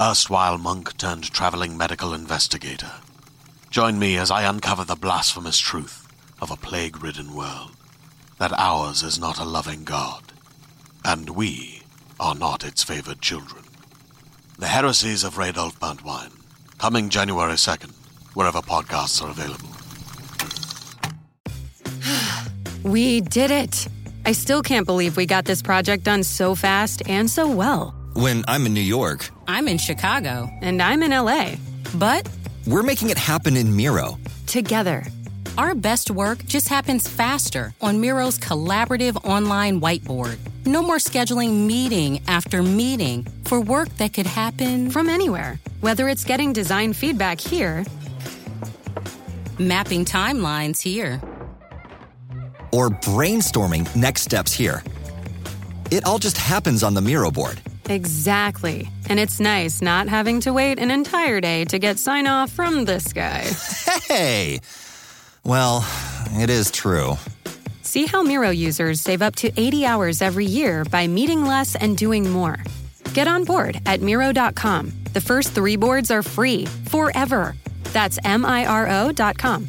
erstwhile monk turned traveling medical investigator. Join me as I uncover the blasphemous truth of a plague ridden world that ours is not a loving God, and we are not its favored children. The heresies of Radolf Burntwine, coming January 2nd, wherever podcasts are available. We did it! I still can't believe we got this project done so fast and so well. When I'm in New York, I'm in Chicago. And I'm in LA. But we're making it happen in Miro. Together. Our best work just happens faster on Miro's collaborative online whiteboard. No more scheduling meeting after meeting for work that could happen from anywhere. Whether it's getting design feedback here, mapping timelines here, or brainstorming next steps here. It all just happens on the Miro board. Exactly. And it's nice not having to wait an entire day to get sign off from this guy. Hey! Well, it is true. See how Miro users save up to 80 hours every year by meeting less and doing more. Get on board at Miro.com. The first three boards are free forever. That's M I R O.com.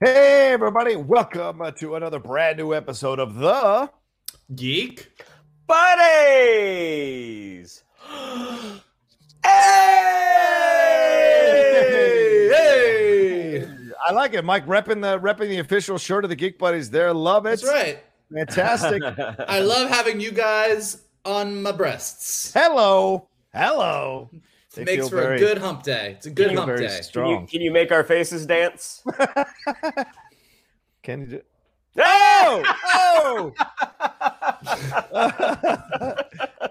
Hey, everybody, welcome to another brand new episode of the Geek Buddies. hey! hey! I like it, Mike. Repping the repping the official shirt of the Geek Buddies. There, love it. That's right. Fantastic. I love having you guys on my breasts. Hello, hello. It makes for very, a good hump day. It's a good hump day. Can you, can you make our faces dance? can you do? Oh! oh!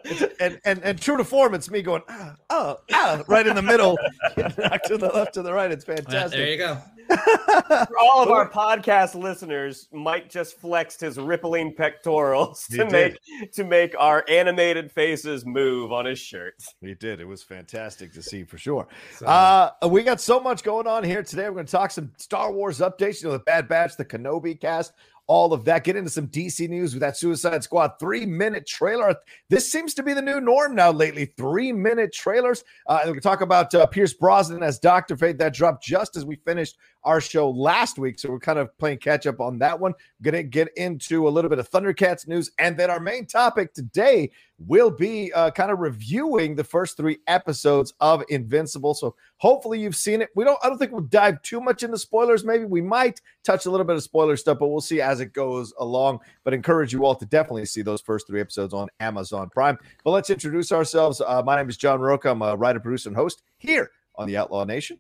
and, and and true to form, it's me going, ah, oh, ah, right in the middle, knocked to the left, to the right. It's fantastic. there you go. For all of our podcast listeners, Mike just flexed his rippling pectorals to make to make our animated faces move on his shirt. He did. It was fantastic to see for sure. Uh, we got so much going on here today. We're going to talk some Star Wars updates. You know, the Bad Batch, the Kenobi cast, all of that. Get into some DC news with that Suicide Squad three minute trailer. This seems to be the new norm now lately. Three minute trailers. Uh, we can talk about uh, Pierce Brosnan as Doctor Fate that dropped just as we finished our show last week, so we're kind of playing catch up on that one. Going to get into a little bit of Thundercats news, and then our main topic today will be uh, kind of reviewing the first three episodes of Invincible. So hopefully you've seen it. We don't. I don't think we'll dive too much into spoilers. Maybe we might touch a little bit of spoiler stuff, but we'll see as it goes along. But encourage you all to definitely see those first three episodes on Amazon Prime. But let's introduce ourselves. Uh, my name is John Rocha. I'm a writer, producer, and host here on the Outlaw Nation.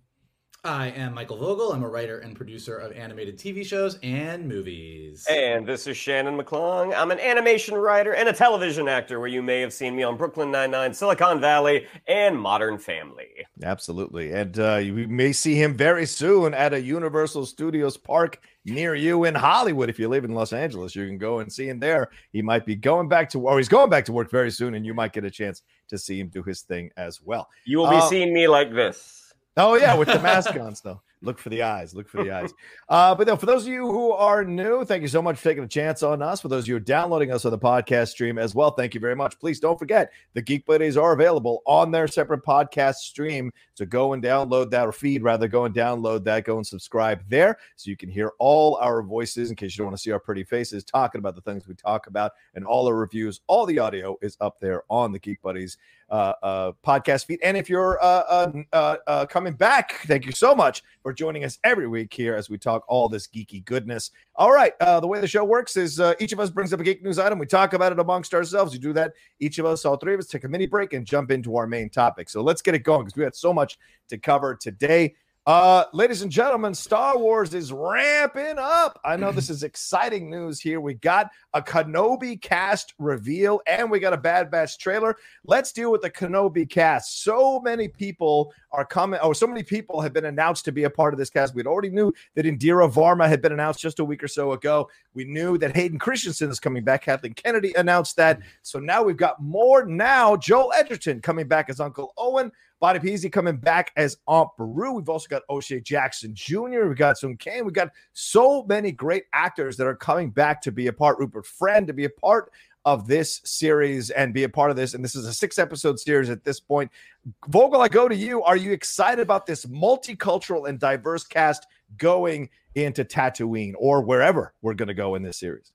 I am Michael Vogel. I'm a writer and producer of animated TV shows and movies. And this is Shannon McClung. I'm an animation writer and a television actor where you may have seen me on Brooklyn Nine-Nine, Silicon Valley, and Modern Family. Absolutely. And uh, you may see him very soon at a Universal Studios park near you in Hollywood. If you live in Los Angeles, you can go and see him there. He might be going back to, or he's going back to work very soon, and you might get a chance to see him do his thing as well. You will be uh, seeing me like this. Oh yeah, with the mask on still. Look for the eyes. Look for the eyes. Uh, but no, for those of you who are new, thank you so much for taking a chance on us. For those of you who are downloading us on the podcast stream as well, thank you very much. Please don't forget the Geek Buddies are available on their separate podcast stream. So go and download that or feed rather. Go and download that. Go and subscribe there so you can hear all our voices in case you don't want to see our pretty faces talking about the things we talk about and all our reviews. All the audio is up there on the Geek Buddies uh, uh, podcast feed. And if you're uh, uh, uh, coming back, thank you so much for joining us every week here as we talk all this geeky goodness. All right, the way the show works is each of us brings up a geek news item. We talk about it amongst ourselves. We do that. Each of us, all three of us, take a mini break and jump into our main topic. So let's get it going because we had so much to cover today. Uh, ladies and gentlemen, Star Wars is ramping up. I know this is exciting news here. We got a Kenobi cast reveal and we got a Bad Batch trailer. Let's deal with the Kenobi cast. So many people are coming, oh, so many people have been announced to be a part of this cast. We'd already knew that Indira Varma had been announced just a week or so ago. We knew that Hayden Christensen is coming back. Kathleen Kennedy announced that. So now we've got more. Now Joel Edgerton coming back as Uncle Owen. Bonnie Piesse coming back as Aunt Beru. We've also got O'Shea Jackson Jr. We've got Sung Kang. We've got so many great actors that are coming back to be a part. Rupert Friend to be a part of this series and be a part of this. And this is a six episode series at this point. Vogel, I go to you. Are you excited about this multicultural and diverse cast going into Tatooine or wherever we're going to go in this series?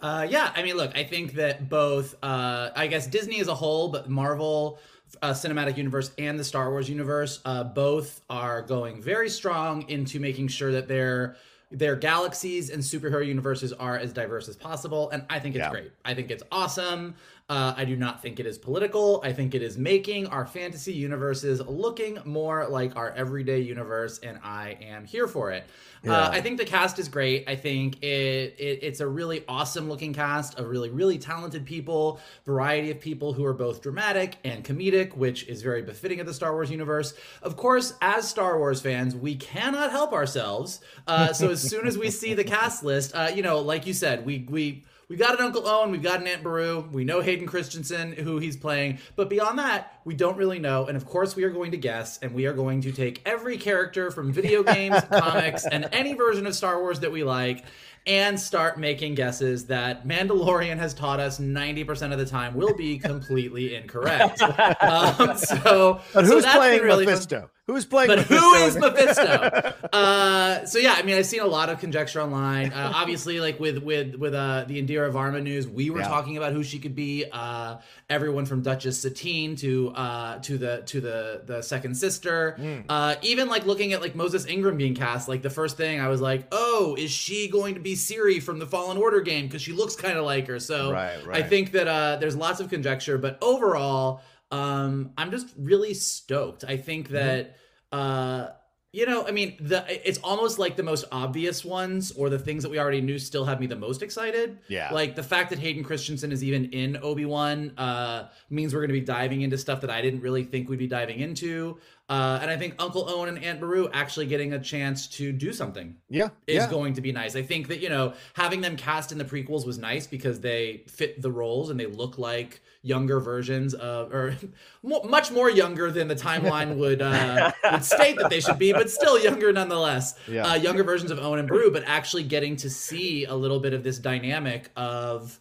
Uh, yeah, I mean, look, I think that both, uh, I guess Disney as a whole, but Marvel uh, cinematic universe and the Star Wars universe, uh, both are going very strong into making sure that their their galaxies and superhero universes are as diverse as possible, and I think it's yeah. great. I think it's awesome. Uh, I do not think it is political. I think it is making our fantasy universes looking more like our everyday universe, and I am here for it. Uh, yeah. Uh, I think the cast is great. I think it, it, it's a really awesome looking cast of really really talented people, variety of people who are both dramatic and comedic, which is very befitting of the Star Wars universe. Of course, as Star Wars fans, we cannot help ourselves. Uh, so as soon as we see the cast list, uh, you know, like you said, we we We've got an Uncle Owen, we've got an Aunt Beru, we know Hayden Christensen, who he's playing, but beyond that, we don't really know. And of course, we are going to guess, and we are going to take every character from video games, comics, and any version of Star Wars that we like, and start making guesses that Mandalorian has taught us 90% of the time will be completely incorrect. um, so, but who's so playing really Mephisto? Fun. Who's playing? But Mephisto? who is Mephisto? uh, so yeah, I mean, I've seen a lot of conjecture online. Uh, obviously, like with with with uh, the Indira Varma news, we were yeah. talking about who she could be. Uh, everyone from Duchess Satine to uh, to the to the the second sister. Mm. even like looking at like Moses Ingram being cast, like the first thing I was like, oh, is she going to be Cere from the Fallen Order game? Because she looks kind of like her. So right, right. I think that there's lots of conjecture, but overall um, I'm just really stoked. I think mm-hmm. that mm-hmm. uh, you know, I mean, the it's almost like the most obvious ones or the things that we already knew still have me the most excited. Yeah. Like the fact that Hayden Christensen is even in Obi-Wan uh, means we're going to be diving into stuff that I didn't really think we'd be diving into. Uh, and I think Uncle Owen and Aunt Beru actually getting a chance to do something. Yeah. Is yeah. going to be nice. I think that, you know, having them cast in the prequels was nice because they fit the roles and they look like younger versions of, or much more younger than the timeline would, uh, would state that they should be, but still younger nonetheless. Yeah. Uh, younger versions of Owen and Beru, but actually getting to see a little bit of this dynamic of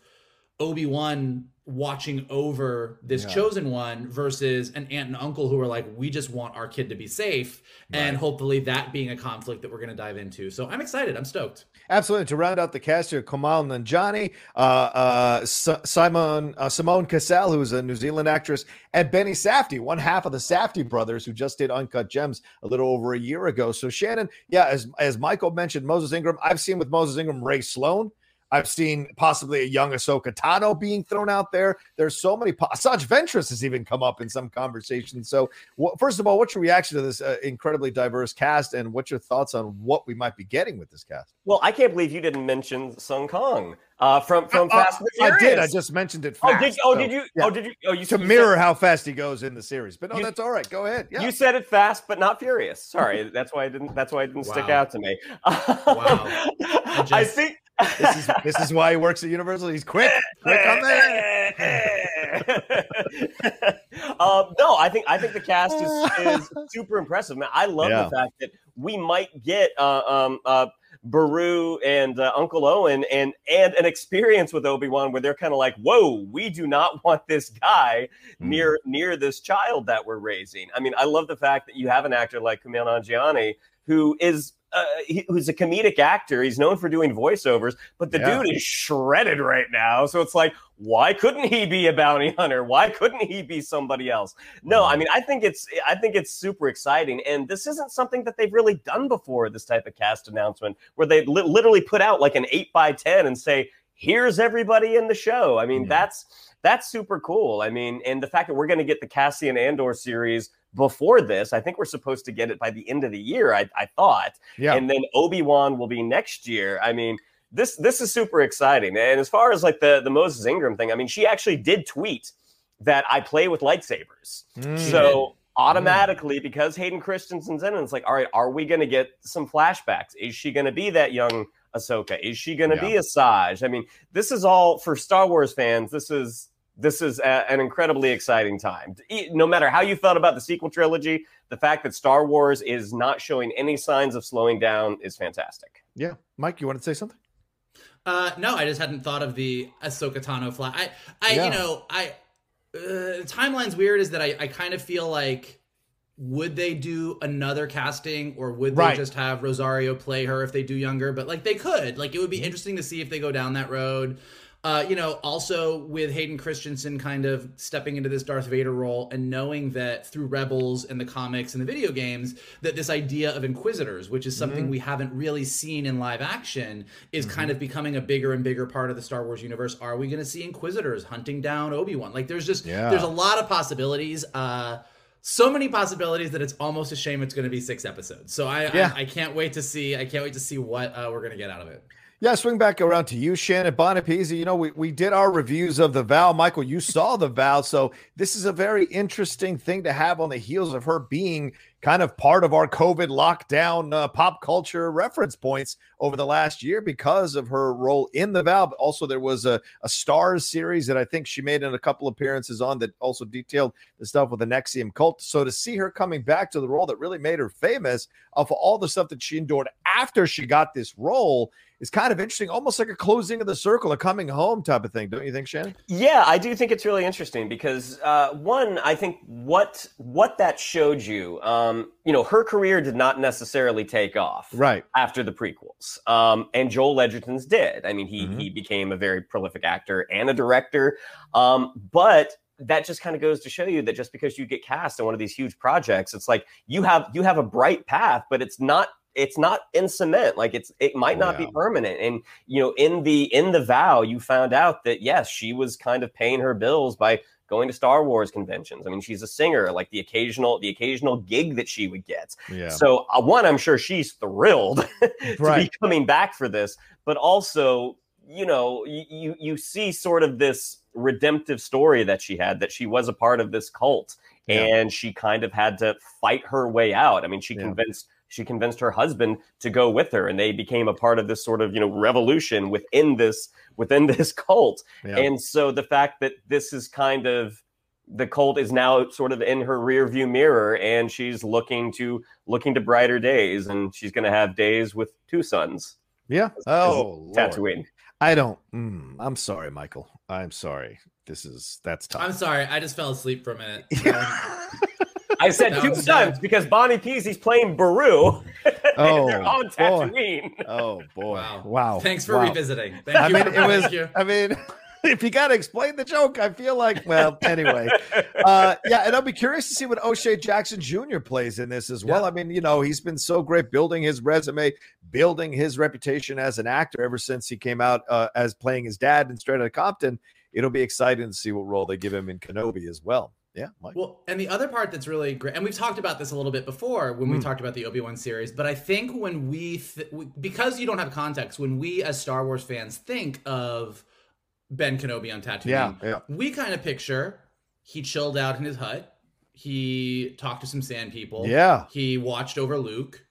Obi Wan watching over this Yeah. chosen one versus an aunt and uncle who are like, we just want our kid to be safe. And hopefully that being a conflict that we're going to dive into. So I'm excited. I'm stoked. Absolutely. To round out the cast here, Kumail Nanjiani, uh, uh, S- Simon uh, Simone Kessell, who's a New Zealand actress, and Benny Safdie, one half of the Safdie brothers, who just did Uncut Gems a little over a year ago. So Shannon, yeah, as as Michael mentioned, Moses Ingram, I've seen with Moses Ingram Rae Sloane. I've seen possibly a young Ahsoka Tano being thrown out there. There's so many. Po- Asajj Ventress has even come up in some conversations. So, wh- first of all, what's your reaction to this uh, incredibly diverse cast, and what's your thoughts on what we might be getting with this cast? Well, I can't believe you didn't mention Sung Kang uh, from from Uh, Fast and I did. I just mentioned it. Oh, did you? Oh, so, did you? yeah. Oh, did you? Oh, you to you mirror Said, how fast he goes in the series. But no, You- that's all right. Go ahead. Yeah. You said it fast, but not furious. Sorry, that's why I didn't. That's why it didn't stick out to me. Wow. I, just- think this is this is why he works at Universal. He's quick, quick on that. um, no, I think I think the cast is, is super impressive. Man, I love Yeah. the fact that we might get uh, um, uh, Beru and uh, Uncle Owen and and an experience with Obi Wan where they're kind of like, "Whoa, we do not want this guy Mm. near near this child that we're raising." I mean, I love the fact that you have an actor like Kumail Nanjiani who is. Uh, he, who's a comedic actor? He's known for doing voiceovers, but the Yeah. dude is shredded right now. So it's like, why couldn't he be a bounty hunter? Why couldn't he be somebody else? No, I mean, I think it's I think it's super exciting, and this isn't something that they've really done before. This type of cast announcement, where they li- literally put out like an eight by ten and say, "Here's everybody in the show." I mean, Yeah. that's that's super cool. I mean, and the fact that we're going to get the Cassian Andor series before this, I think we're supposed to get it by the end of the year. I, I thought, Yeah. and then Obi Wan will be next year. I mean, this this is super exciting. And as far as like the the Moses Ingram thing, I mean, she actually did tweet that I play with lightsabers. Mm. So automatically, because Hayden Christensen's in it, it's like, all right, are we going to get some flashbacks? Is she going to be that young Ahsoka? Is she going to be Asajj? I mean, this is all for Star Wars fans. This is this is a, an incredibly exciting time. No matter how you felt about the sequel trilogy, the fact that Star Wars is not showing any signs of slowing down is fantastic. yeah. Mike, you want to say something? Uh, no, I just hadn't thought of the Ahsoka Tano fly. I, I, Yeah. you know, I, uh, timeline's weird is that I, I kind of feel like, would they do another casting or would they Right. just have Rosario play her if they do younger? But like they could, like it would be interesting to see if they go down that road. Uh, you know, also with Hayden Christensen kind of stepping into this Darth Vader role and knowing that through Rebels and the comics and the video games, that this idea of Inquisitors, which is something Mm-hmm. we haven't really seen in live action, is kind of becoming a bigger and bigger part of the Star Wars universe. Are we going to see Inquisitors hunting down Obi Wan? Like, there's just Yeah. there's a lot of possibilities. Uh, so many possibilities that it's almost a shame it's going to be six episodes. So I, Yeah. I I can't wait to see I can't wait to see what uh, we're going to get out of it. Yeah, swing back around to you, Shannon Bonnie Piesse. You know, we, we did our reviews of the vow. Michael, you saw the vow. So this is a very interesting thing to have on the heels of her being kind of part of our COVID lockdown uh, pop culture reference points over the last year because of her role in the vow. But also, there was a, a Starz series that I think she made in a couple appearances on that also detailed the stuff with the NXIVM cult. So to see her coming back to the role that really made her famous of all the stuff that she endured after she got this role is kind of interesting, almost like a closing of the circle, a coming home type of thing, don't you think, Shannon? Yeah, I do think it's really interesting because uh, one, I think what what that showed you, um, you know, her career did not necessarily take off Right. after the prequels, um, and Joel Edgerton's did. I mean, he Mhm. he became a very prolific actor and a director, um, but that just kind of goes to show you that just because you get cast in one of these huge projects, it's like you have you have a bright path, but it's not it's not in cement like it's it might not Yeah. be permanent and you know in the in the vow you found out that yes she was kind of paying her bills by going to star wars conventions i mean she's a singer like the occasional the occasional gig that she would get Yeah. so uh, one i'm sure she's thrilled to Right. be coming back for this but also you know you, you see sort of this redemptive story that she had that she was a part of this cult Yeah. and she kind of had to fight her way out i mean she Yeah. convinced she convinced her husband to go with her and they became a part of this sort of you know revolution within this within this cult Yeah. and so the fact that this is kind of the cult is now sort of in her rear view mirror and she's looking to looking to brighter days and she's going to have days with two sons yeah. Oh, Lord. Tatooine. I don't. mm, I'm sorry, Michael. I'm sorry this is that's tough. I'm sorry, I just fell asleep for a minute. I said two sons because Bonnie Piesse's playing Beru. Oh, they're on boy. Tatooine. Oh boy! Wow. Wow! Thanks for Wow. revisiting. Thank I you. mean, it was. Thank you. I mean, if you got to explain the joke, I feel like. Well, anyway, uh, yeah, and I'll be curious to see what O'Shea Jackson Jr. plays in this as well. Yeah. I mean, you know, he's been so great building his resume, building his reputation as an actor ever since he came out uh, as playing his dad in Straight Outta Compton. It'll be exciting to see what role they give him in Kenobi as well. Yeah, Mike. Well, and the other part that's really great, and we've talked about this a little bit before when we Mm. talked about the Obi Wan series, but I think when we, th- we, because you don't have context, when we as Star Wars fans think of Ben Kenobi on Tatooine, Yeah, yeah. we kind of picture he chilled out in his hut, he talked to some sand people, Yeah. he watched over Luke,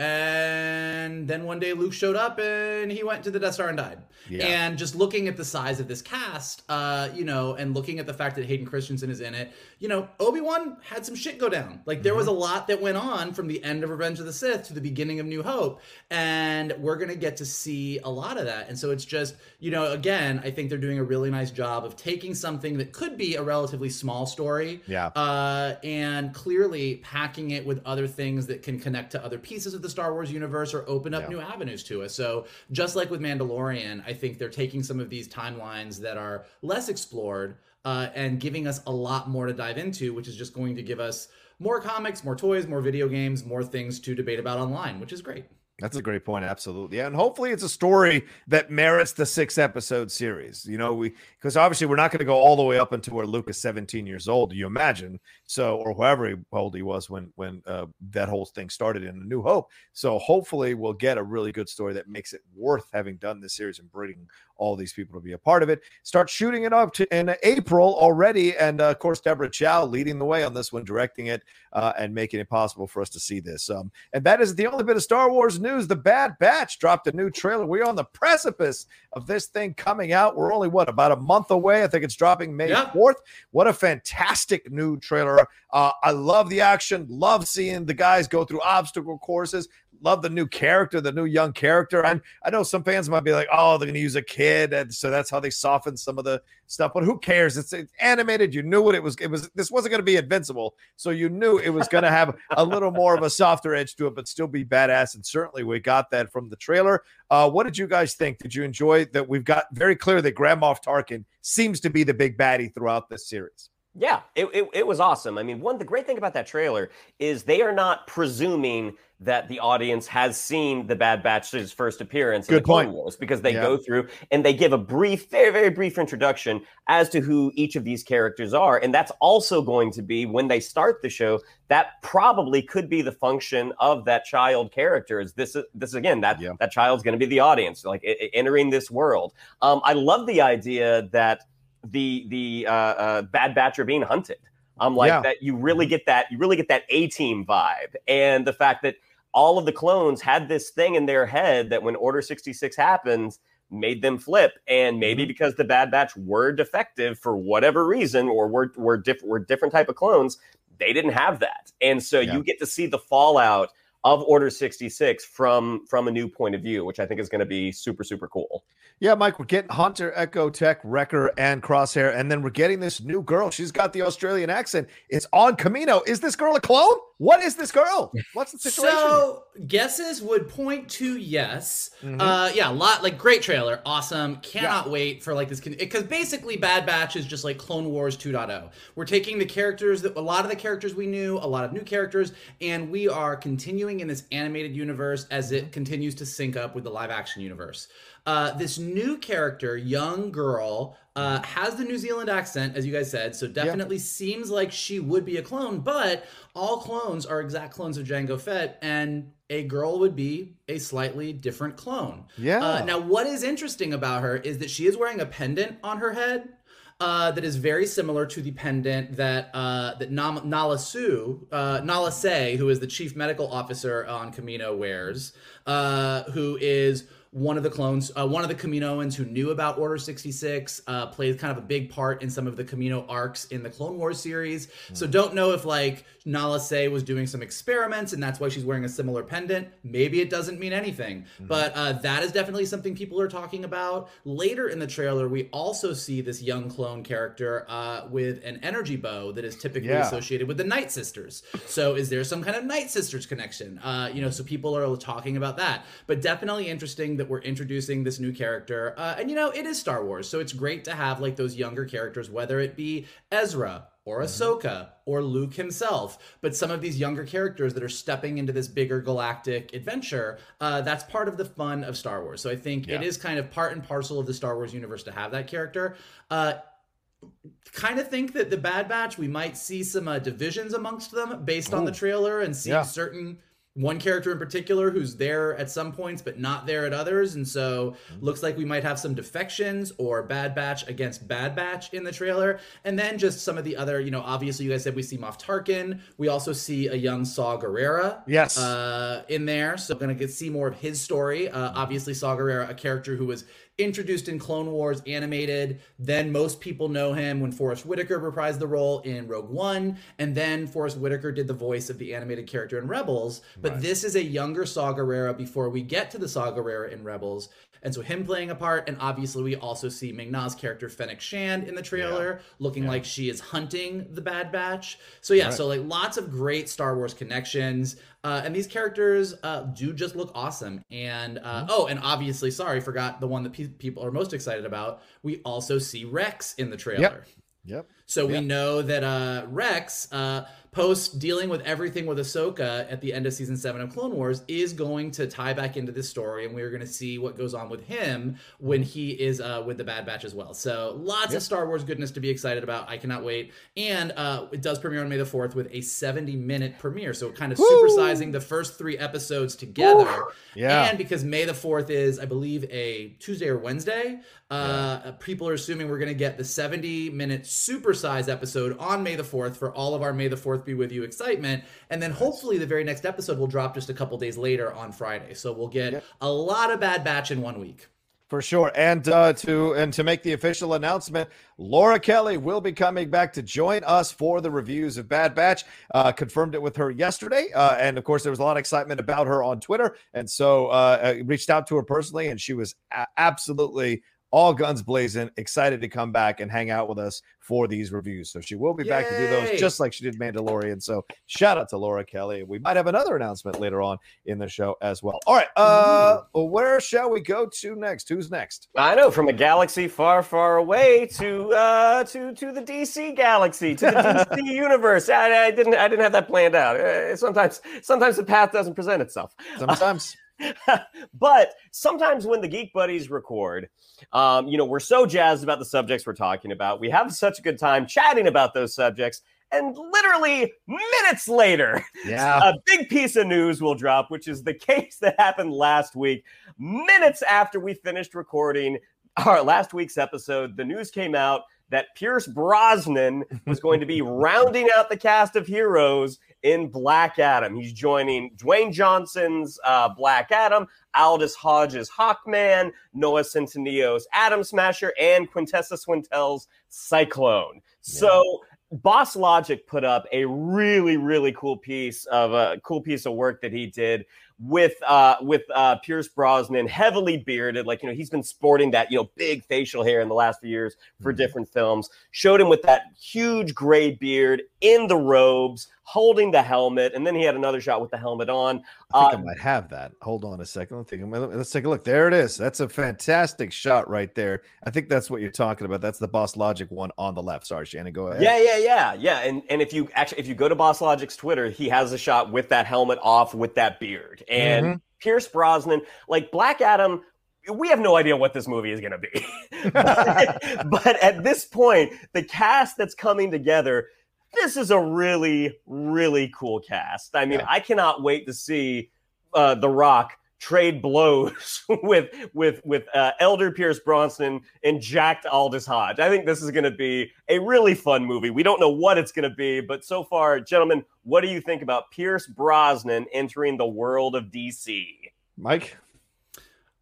and then one day Luke showed up and he went to the Death Star and died. Yeah. And just looking at the size of this cast, uh, you know, and looking at the fact that Hayden Christensen is in it, you know, Obi Wan had some shit go down. Like there was Mm-hmm. a lot that went on from the end of Revenge of the Sith to the beginning of New Hope, and we're gonna get to see a lot of that. And so it's just, you know, again, I think they're doing a really nice job of taking something that could be a relatively small story, Yeah. uh, and clearly packing it with other things that can connect to other pieces of the Star Wars universe or open up Yeah. new avenues to us. So just like with Mandalorian, I think they're taking some of these timelines that are less explored uh, and giving us a lot more to dive into, which is just going to give us more comics, more toys, more video games, more things to debate about online, which is great. That's a great point. Absolutely. Yeah. And hopefully it's a story that merits the six episode series. You know, we, because obviously we're not going to go all the way up until where Luke is 17 years old, you imagine. So, or whoever he- old he was when, when uh, that whole thing started in A New Hope. So hopefully we'll get a really good story that makes it worth having done this series and bringing all these people to be a part of it. Start shooting it up to, in April already. And uh, of course, Deborah Chow leading the way on this one, directing it uh, and making it possible for us to see this. Um, and that is the only bit of Star Wars news. The Bad Batch dropped a new trailer. We're on the precipice of this thing coming out. We're only, what, about a month away? I think it's dropping May Yeah. 4th. What a fantastic new trailer. Uh, I love the action, love seeing the guys go through obstacle courses. Love the new character, the new young character. And I know some fans might be like, "Oh, they're going to use a kid," and so that's how they soften some of the stuff. But who cares? It's, it's animated. You knew what it was. It was. This wasn't going to be invincible, so you knew it was going to have a little more of a softer edge to it, but still be badass. And certainly, we got that from the trailer. Uh, what did you guys think? Did you enjoy that? We've got very clear that Grand Moff Tarkin seems to be the big baddie throughout this series. Yeah, it, it, it was awesome. I mean, one the great thing about that trailer is they are not presuming that the audience has seen the Bad Batch's first appearance in Good the Clone point. Wars because they Yeah. go through and they give a brief, very very brief introduction as to who each of these characters are, and that's also going to be when they start the show. That probably could be the function of that child character. Is this this again that Yeah. that child's going to be the audience, like entering this world. Um, I love the idea that the the uh, uh, Bad Batch are being hunted. I'm like Yeah. that. You really get that. You really get that A team vibe, and the fact that all of the clones had this thing in their head that when Order 66 happens, made them flip, and maybe Mm-hmm. because the Bad Batch were defective for whatever reason, or were were different were different type of clones, they didn't have that, and so Yeah. you get to see the fallout of Order 66 from from a new point of view, which I think is going to be super super cool. Yeah, Mike, we're getting Hunter, Echo Tech, Wrecker, and Crosshair, and then we're getting this new girl. She's got the Australian accent. It's on Kamino. Is this girl a clone? What is this girl? What's the situation? So guesses would point to yes. Mhm. Uh, yeah, a lot like great trailer, awesome. Cannot wait for like this because basically Bad Batch is just like Clone Wars 2.0. We're taking the characters that a lot of the characters we knew, a lot of new characters, and we are continuing in this animated universe as it continues to sync up with the live action universe. Uh, this new character, young girl, uh, has the New Zealand accent, as you guys said, so definitely seems like she would be a clone, but all clones are exact clones of Jango Fett, and a girl would be a slightly different clone. Yeah. Uh, now, what is interesting about her is that she is wearing a pendant on her head. Uh, that is very similar to the pendant that uh, that Nam- Nala Su, uh, Nala Se, who is the chief medical officer on Kamino, wears, uh, who is one of the clones, uh, one of the Kaminoans who knew about Order 66, uh, played kind of a big part in some of the Kamino arcs in the Clone Wars series. Mm. So don't know if like Nala Se was doing some experiments and that's why she's wearing a similar pendant. Maybe it doesn't mean anything, mm-hmm. but uh, that is definitely something people are talking about. Later in the trailer, we also see this young clone character uh, with an energy bow that is typically yeah. associated with the Night Sisters. So is there some kind of Night Sisters connection? Uh, you know, so people are talking about that, but definitely interesting that we're introducing this new character. Uh, and you know, it is Star Wars, so it's great to have like those younger characters, whether it be Ezra or mm-hmm. Ahsoka or Luke himself, but some of these younger characters that are stepping into this bigger galactic adventure, uh, that's part of the fun of Star Wars. So I think yeah. it is kind of part and parcel of the Star Wars universe to have that character. Uh, kind of think that the Bad Batch, we might see some uh, divisions amongst them based Ooh. on the trailer and see yeah. certain one character in particular who's there at some points but not there at others. And so mm-hmm. looks like we might have some defections or bad batch against bad batch in the trailer. And then just some of the other you know obviously you guys said we see moff tarkin. We also see a young saw gerrera yes. uh, in there. So gonna get see more of his story. Uh, obviously saw gerrera a character who was introduced in Clone Wars animated. Then most people know him when Forest Whitaker reprised the role in Rogue One, and then Forest Whitaker did the voice of the animated character in Rebels. But right. this is a younger Saw Gerrera before we get to the Saw Gerrera in Rebels. And so him playing a part, and obviously we also see Ming Na's character Fennec Shand in the trailer, yeah. looking yeah. like she is hunting the Bad Batch. So yeah, right. so like lots of great Star Wars connections. Uh, and these characters uh, do just look awesome. And uh, mm-hmm. oh, and obviously, sorry, forgot the one that pe- people are most excited about. We also see Rex in the trailer. Yep. Yep. So yep. we know that uh, Rex, uh, post dealing with everything with Ahsoka at the end of season seven of Clone Wars, is going to tie back into this story, and we're going to see what goes on with him when he is uh, with the Bad Batch as well. So lots yep. of Star Wars goodness to be excited about. I cannot wait. And uh, it does premiere on May the fourth with a seventy-minute premiere, so kind of Woo! supersizing the first three episodes together. Yeah. And because May the fourth is, I believe, a Tuesday or Wednesday, uh, yeah. people are assuming we're going to get the seventy-minute supersized episode on May the 4th for all of our May the 4th be with you excitement. And then hopefully the very next episode will drop just a couple days later on Friday. So we'll get a lot of Bad Batch in one week. For sure, and uh, to and to make the official announcement, Laura Kelly will be coming back to join us for the reviews of Bad Batch. Uh, confirmed it with her yesterday, uh, and of course there was a lot of excitement about her on Twitter, and so uh, I reached out to her personally, and she was a- absolutely all guns blazing, excited to come back and hang out with us for these reviews. So she will be Yay! back to do those just like she did Mandalorian. So shout out to Laura Kelly. We might have another announcement later on in the show as well. All right. Uh where shall we go to next? Who's next? I know from a galaxy far, far away to uh to to the DC galaxy, to the DC universe. I, I, didn't I didn't have that planned out. Uh, sometimes sometimes the path doesn't present itself. Sometimes. but sometimes when the Geek Buddies record, um, you know, we're so jazzed about the subjects we're talking about. We have such a good time chatting about those subjects. And literally minutes later, yeah. a big piece of news will drop, which is the case that happened last week. Minutes after we finished recording our last week's episode, the news came out that Pierce Brosnan was going to be rounding out the cast of heroes in Black Adam. He's joining Dwayne Johnson's uh, Black Adam, Aldis Hodge's Hawkman, Noah Centineo's Atom Smasher, and Quintessa Swindell's Cyclone. Yeah. So Boss Logic put up a really, really cool piece of a uh, cool piece of work that he did with uh with uh Pierce Brosnan heavily bearded like you know he's been sporting that you know big facial hair in the last few years for mm-hmm. different films showed him with that huge gray beard in the robes holding the helmet and then he had another shot with the helmet on. I think uh, I might have that. Hold on a second. Let's take, a, let's take a look. There it is. That's a fantastic shot right there. I think that's what you're talking about. That's the Boss Logic one on the left. Sorry Shannon go ahead. Yeah yeah yeah yeah. And and if you actually if you go to Boss Logic's Twitter he has a shot with that helmet off with that beard. And mm-hmm. Pierce Brosnan, like Black Adam, we have no idea what this movie is going to be. but, but at this point, the cast that's coming together, this is a really, really cool cast. I mean, yeah. I cannot wait to see uh, The Rock trade blows with with with uh, Elder Pierce Brosnan and jacked Aldis Hodge. I think this is going to be a really fun movie. We don't know what it's going to be, but so far, gentlemen, what do you think about Pierce Brosnan entering the world of DC? Mike.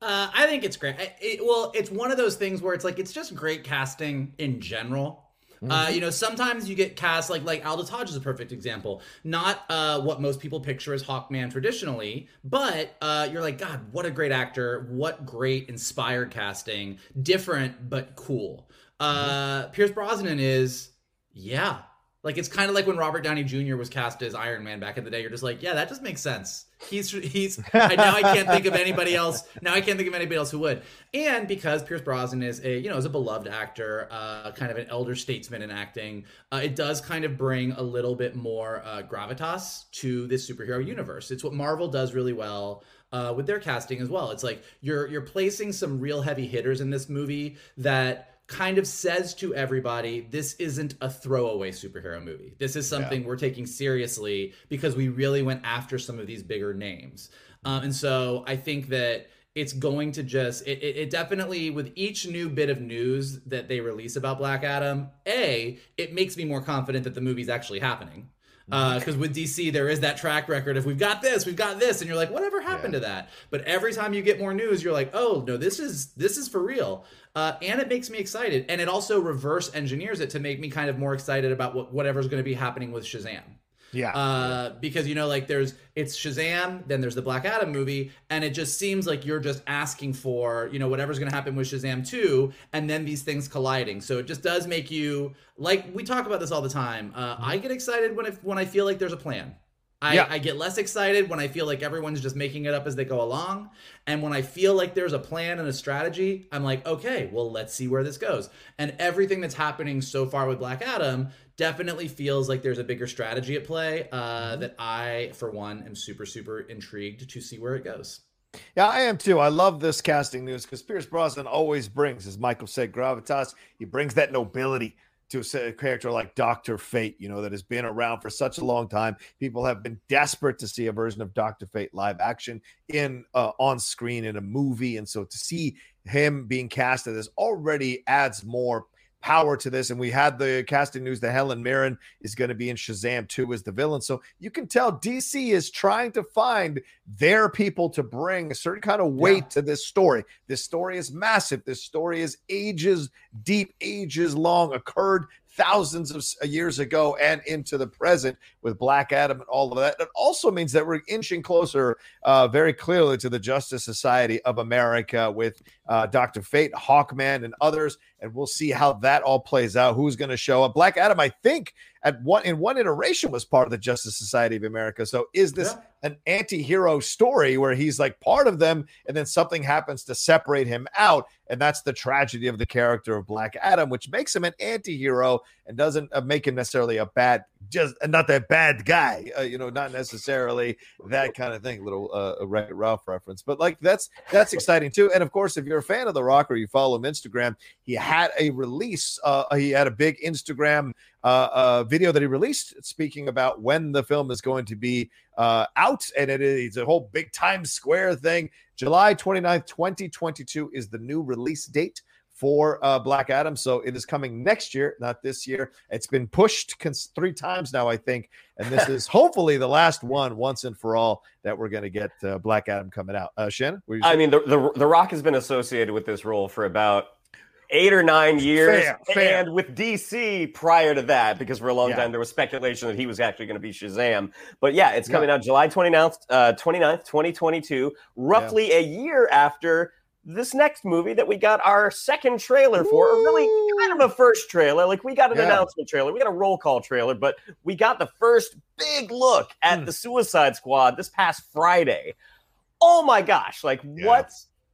Uh, I think it's great. It, well, it's one of those things where it's like it's just great casting in general. Uh, mm-hmm. Uh, you know, sometimes you get cast like like Aldis Hodge is a perfect example. Not uh, what most people picture as Hawkman traditionally, but uh, you're like, God, what a great actor! What great inspired casting, different but cool. Uh, mm-hmm. Pierce Brosnan is, yeah, like it's kind of like when Robert Downey Jr. was cast as Iron Man back in the day. You're just like, yeah, that just makes sense. He's he's I, now I can't think of anybody else. Now I can't think of anybody else who would. And because Pierce Brosnan is a you know is a beloved actor, uh, kind of an elder statesman in acting, uh, it does kind of bring a little bit more uh, gravitas to this superhero universe. It's what Marvel does really well. Uh, with their casting as well, it's like you're you're placing some real heavy hitters in this movie that kind of says to everybody this isn't a throwaway superhero movie. This is something yeah. we're taking seriously because we really went after some of these bigger names. Um, and so I think that it's going to just it, it, it, definitely with each new bit of news that they release about black adam a it makes me more confident that the movie's actually happening because uh, with DC there is that track record of we've got this, we've got this, and you're like, whatever happened yeah. to that? But every time you get more news, you're like, oh no, this is this is for real, uh, and it makes me excited, and it also reverse engineers it to make me kind of more excited about what whatever's going to be happening with Shazam. Yeah. Uh, because you know, like there's it's Shazam, then there's the Black Adam movie, and it just seems like you're just asking for, you know, whatever's gonna happen with Shazam 2, and then these things colliding. So it just does make you like we talk about this all the time. Uh, mm-hmm. I get excited when if when I feel like there's a plan. I, yeah. I, get less excited when I feel like everyone's just making it up as they go along. And when I feel like there's a plan and a strategy, I'm like, okay, well, let's see where this goes. And everything that's happening so far with Black Adam definitely feels like there's a bigger strategy at play uh, mm-hmm. that I, for one, am super, super intrigued to see where it goes. Yeah, I am too. I love this casting news because Pierce Brosnan always brings, as Michael said, gravitas. He brings that nobility to a character like Doctor Fate, you know, that has been around for such a long time. People have been desperate to see a version of Doctor Fate live action in uh, on screen in a movie, and so to see him being cast as this already adds more power to this. And we had the casting news that Helen Mirren is going to be in Shazam 2 as the villain. So you can tell DC is trying to find their people to bring a certain kind of weight yeah. to this story. This story is massive. This story is ages deep, ages long, occurred thousands of years ago and into the present with Black Adam and all of that. It also means that we're inching closer uh, very clearly to the Justice Society of America with uh, Dr. Fate, Hawkman, and others. And we'll see how that all plays out. Who's going to show up? Black Adam, I think, at one in one iteration was part of the Justice Society of America. So is this yeah. an anti-hero story where he's like part of them and then something happens to separate him out and that's the tragedy of the character of Black Adam which makes him an anti-hero and doesn't uh, make him necessarily a bad just uh, not that bad guy uh, you know not necessarily that kind of thing little uh, Ralph reference but like that's that's exciting too and of course if you're a fan of the rock or you follow him Instagram he had a release uh, he had a big Instagram uh, uh, video that he released speaking about when the film is going to be uh, out. And it is a whole big Times Square thing. July 29th, 2022 is the new release date for uh, Black Adam. So it is coming next year, not this year. It's been pushed cons- three times now, I think. And this is hopefully the last one, once and for all, that we're going to get uh, Black Adam coming out. Uh, Shannon? I mean, the, the, the Rock has been associated with this role for about eight or nine years. Fair, fair. And with DC prior to that, because for a long yeah. time there was speculation that he was actually going to be Shazam. But yeah, it's coming yeah. out July 29th, uh, 29th, 2022, roughly yeah. a year after this next movie that we got our second trailer for, or really kind of a first trailer. Like we got an announcement trailer, we got a roll call trailer, but we got the first big look at mm. the Suicide Squad this past Friday. Oh my gosh, like what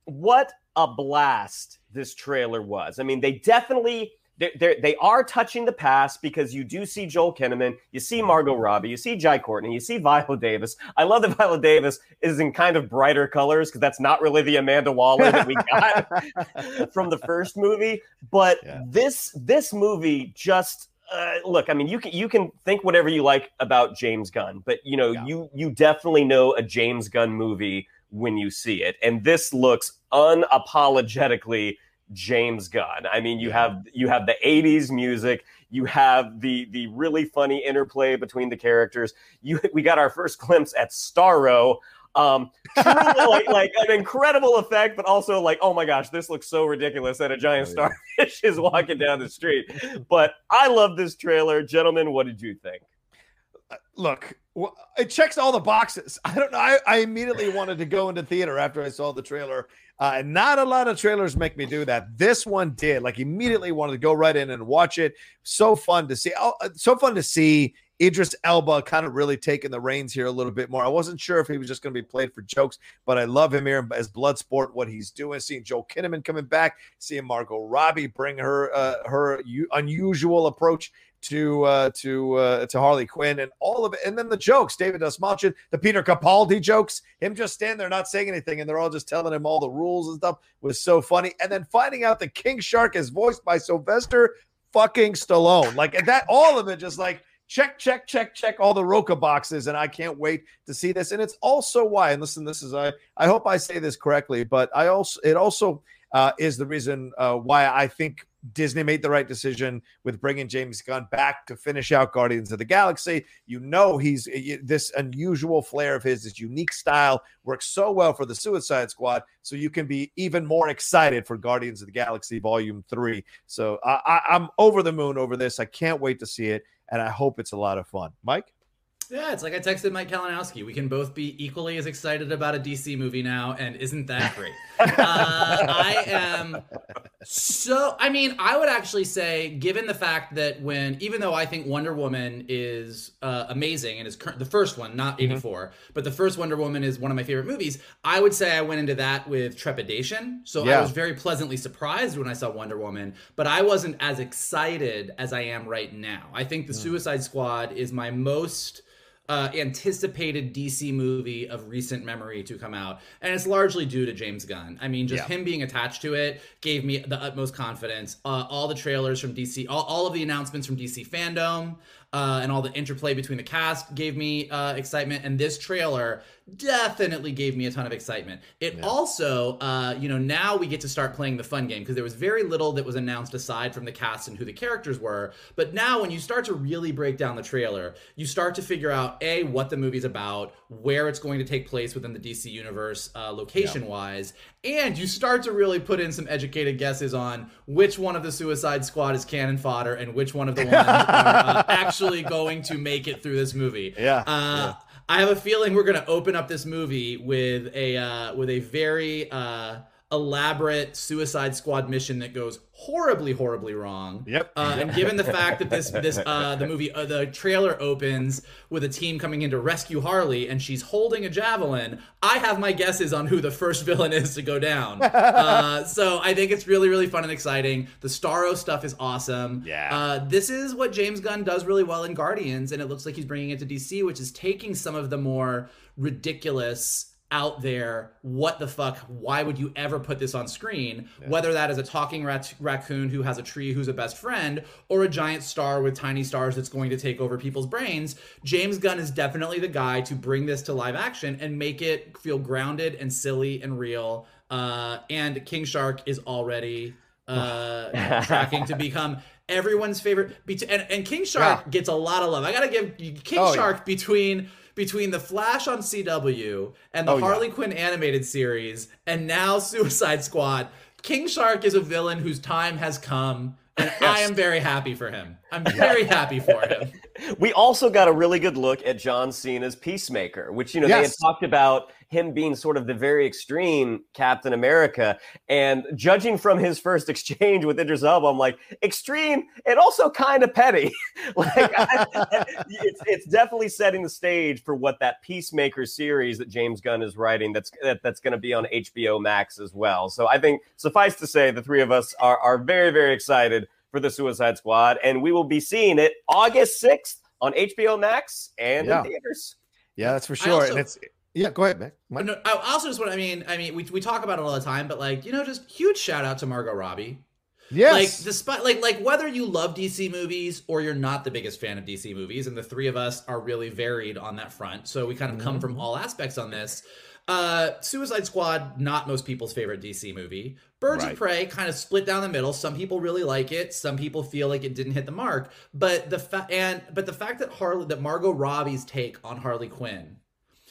what a blast this trailer was. I mean, they definitely they're, they are touching the past because you do see Joel Kinnaman, you see Margot Robbie, you see Jai Courtney, you see Viola Davis. I love that Viola Davis is in kind of brighter colors because that's not really the Amanda Waller that we got from the first movie. But yeah. this this movie just uh, look. I mean, you can you can think whatever you like about James Gunn, but you know yeah. you you definitely know a James Gunn movie when you see it, and this looks unapologetically James Gunn. I mean, you have you have the 80s music, you have the the really funny interplay between the characters. You we got our first glimpse at Starro. Um, truly, like like an incredible effect, but also like, oh my gosh, this looks so ridiculous that a giant oh, starfish is walking down the street. But I love this trailer, gentlemen. What did you think? Uh, look, it checks all the boxes. I don't know. I, I immediately wanted to go into theater after I saw the trailer. Uh, not a lot of trailers make me do that. This one did. Like immediately wanted to go right in and watch it. So fun to see. Oh, uh, so fun to see Idris Elba kind of really taking the reins here a little bit more. I wasn't sure if he was just going to be played for jokes, but I love him here as Bloodsport, what he's doing. Seeing Joel Kinnaman coming back, seeing Margot Robbie bring her uh, her u- unusual approach to uh, to uh, to Harley Quinn and all of it, and then the jokes. David Dastmalchian, the Peter Capaldi jokes, him just standing there not saying anything, and they're all just telling him all the rules and stuff was so funny. And then finding out that King Shark is voiced by Sylvester fucking Stallone, like that, all of it, just like check, check, check, check all the Rocha boxes, and I can't wait to see this. And it's also why, and listen, this is I I hope I say this correctly, but I also it also uh, is the reason uh, why I think Disney made the right decision with bringing James Gunn back to finish out Guardians of the Galaxy. You know, he's this unusual flair of his, this unique style works so well for the Suicide Squad. So you can be even more excited for Guardians of the Galaxy Volume 3. So I, I'm over the moon over this. I can't wait to see it. And I hope it's a lot of fun. Mike? Yeah, it's like I texted Mike Kalinowski. We can both be equally as excited about a DC movie now, and isn't that great? uh, I am so. I mean, I would actually say, given the fact that when, even though I think Wonder Woman is uh, amazing and is cur- the first one, not '84, mm-hmm. but the first Wonder Woman is one of my favorite movies. I would say I went into that with trepidation. So yeah. I was very pleasantly surprised when I saw Wonder Woman, but I wasn't as excited as I am right now. I think the mm. Suicide Squad is my most uh, anticipated DC movie of recent memory to come out, and it's largely due to James Gunn. I mean, just yeah. him being attached to it gave me the utmost confidence. Uh, all the trailers from DC, all, all of the announcements from DC fandom, uh, and all the interplay between the cast gave me uh, excitement. And this trailer definitely gave me a ton of excitement. It yeah. also, uh, you know, now we get to start playing the fun game because there was very little that was announced aside from the cast and who the characters were. But now, when you start to really break down the trailer, you start to figure out a what the movie's about, where it's going to take place within the DC universe, uh, location wise, and you start to really put in some educated guesses on which one of the Suicide Squad is cannon fodder and which one of the ones are uh, actually going to make it through this movie. Yeah, uh, yeah. I have a feeling we're going to open up this movie with a uh, with a very uh, elaborate Suicide Squad mission that goes horribly, horribly wrong. Yep. Uh, and given the fact that this this uh, the movie uh, the trailer opens with a team coming in to rescue Harley and she's holding a javelin, I have my guesses on who the first villain is to go down. Uh, so I think it's really, really fun and exciting. The Starro stuff is awesome. Yeah. Uh, this is what James Gunn does really well in Guardians, and it looks like he's bringing it to DC, which is taking some of the more ridiculous out there what the fuck why would you ever put this on screen yeah. whether that is a talking rat- raccoon who has a tree who's a best friend or a giant star with tiny stars that's going to take over people's brains james gunn is definitely the guy to bring this to live action and make it feel grounded and silly and real uh, and king shark is already uh, tracking to become everyone's favorite and, and king shark yeah. gets a lot of love i gotta give king oh, shark yeah. between between the Flash on CW and the oh, Harley yeah. Quinn animated series, and now Suicide Squad. King Shark is a villain whose time has come, and yes. I am very happy for him. I'm very happy for him. We also got a really good look at John Cena's Peacemaker, which you know yes. they had talked about him being sort of the very extreme Captain America. And judging from his first exchange with Idris Elba, I'm like extreme and also kind of petty. like I, it's it's definitely setting the stage for what that Peacemaker series that James Gunn is writing that's that, that's going to be on HBO Max as well. So I think suffice to say, the three of us are are very very excited for the Suicide Squad, and we will be seeing it August 6th on HBO Max and yeah. in theaters. Yeah, that's for sure. Also, and it's yeah, go ahead, man. No, I also just want. I mean, I mean, we we talk about it all the time, but like, you know, just huge shout out to Margot Robbie. Yes. Like despite like like whether you love DC movies or you're not the biggest fan of DC movies, and the three of us are really varied on that front. So we kind of mm-hmm. come from all aspects on this. Uh, Suicide Squad, not most people's favorite DC movie. Birds right. of Prey kind of split down the middle. Some people really like it. Some people feel like it didn't hit the mark. But the fa- and but the fact that Harley that Margot Robbie's take on Harley Quinn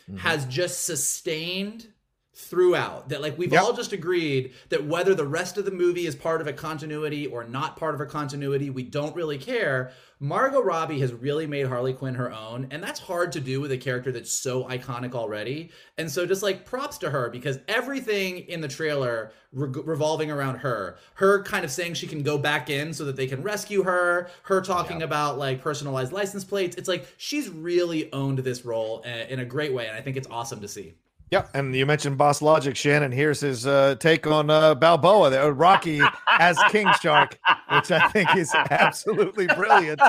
mm-hmm. has just sustained throughout that like we've yep. all just agreed that whether the rest of the movie is part of a continuity or not part of a continuity we don't really care margot robbie has really made harley quinn her own and that's hard to do with a character that's so iconic already. And so just like props to her because everything in the trailer re- revolving around her her kind of saying she can go back in so that they can rescue her her talking yeah. about like personalized license plates. It's like she's really owned this role uh, in a great way and i think it's awesome to see yeah, and you mentioned Boss Logic, Shannon. Here's his uh, take on uh, Balboa, there, Rocky as King Shark, which I think is absolutely brilliant.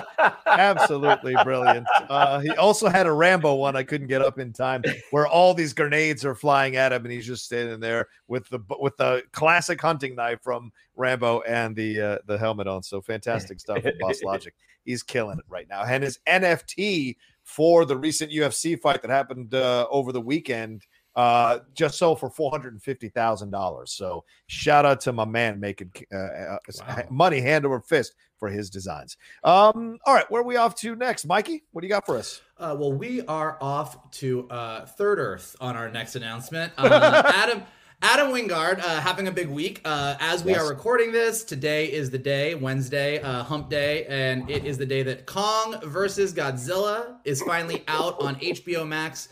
Absolutely brilliant. Uh, he also had a Rambo one I couldn't get up in time, where all these grenades are flying at him, and he's just standing there with the with the classic hunting knife from Rambo and the uh, the helmet on. So fantastic stuff with Boss Logic. He's killing it right now, and his NFT for the recent UFC fight that happened uh, over the weekend uh, just sold for four hundred and fifty thousand dollars. So shout out to my man making uh, uh wow. money hand over fist for his designs. Um, all right, where are we off to next, Mikey? What do you got for us? Uh, well, we are off to uh, Third Earth on our next announcement. Uh, Adam. Adam Wingard uh, having a big week. Uh, as we yes. are recording this, today is the day, Wednesday, uh, Hump Day, and it is the day that Kong versus Godzilla is finally out on HBO Max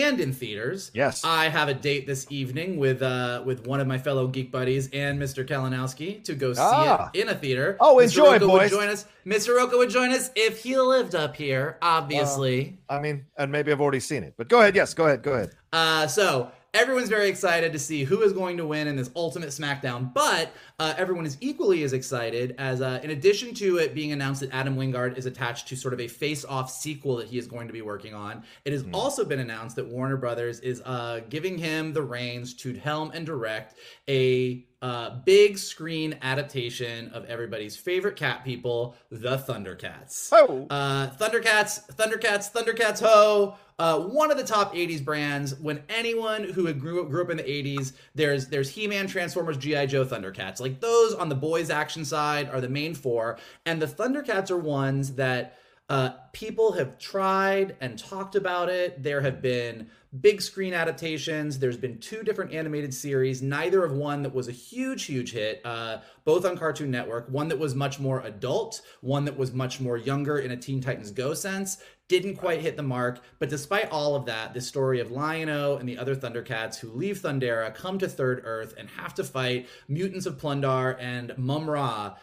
and in theaters. Yes. I have a date this evening with uh with one of my fellow geek buddies and Mr. Kalinowski to go see ah. it in a theater. Oh, Mr. enjoy, Rocha boys. Would join us. Mr. Rocha would join us if he lived up here, obviously. Uh, I mean, and maybe I've already seen it. But go ahead. Yes, go ahead. Go ahead. Uh so everyone's very excited to see who is going to win in this ultimate SmackDown, but uh, everyone is equally as excited as, uh, in addition to it being announced that Adam Wingard is attached to sort of a face-off sequel that he is going to be working on, it has mm. also been announced that Warner Brothers is uh, giving him the reins to helm and direct a uh, big screen adaptation of everybody's favorite cat people, the Thundercats. Oh, uh, Thundercats, Thundercats, Thundercats, ho! Uh, one of the top 80s brands. When anyone who grew, up grew up in the 80s, there's there's He-Man, Transformers, G.I. Joe, Thundercats. Like those on the boys action side are the main four. And the Thundercats are ones that uh, people have tried and talked about it. There have been big screen adaptations. There's been two different animated series, neither of one that was a huge, huge hit, uh, both on Cartoon Network. One that was much more adult, one that was much more younger in a Teen Titans Go sense didn't quite hit the mark. But despite all of that, the story of Lion-O and the other Thundercats who leave Thundera, come to Third Earth, and have to fight mutants of Plun-Darr and Mumm-Ra,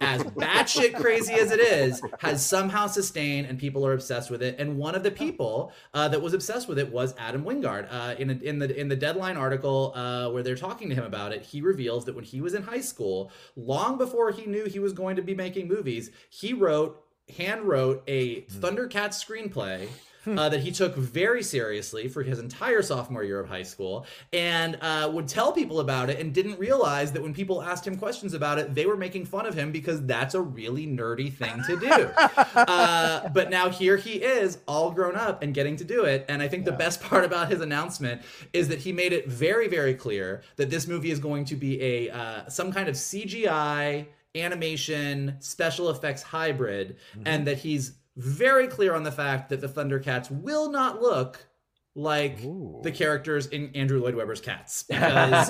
as batshit crazy as it is, has somehow sustained, and people are obsessed with it. And one of the people uh, that was obsessed with it was Adam Wingard. Uh, in a, in the in the Deadline article uh, where they're talking to him about it, he reveals that when he was in high school, long before he knew he was going to be making movies, he wrote hand wrote a hmm. Thundercats screenplay. Uh, that he took very seriously for his entire sophomore year of high school and uh, would tell people about it and didn't realize that when people asked him questions about it, they were making fun of him because that's a really nerdy thing to do. uh, but now here he is, all grown up and getting to do it. And I think yeah. the best part about his announcement is that he made it very, very clear that this movie is going to be a uh, some kind of CGI animation special effects hybrid mm-hmm. and that he's very clear on the fact that the Thundercats will not look like Ooh. the characters in Andrew Lloyd Webber's Cats because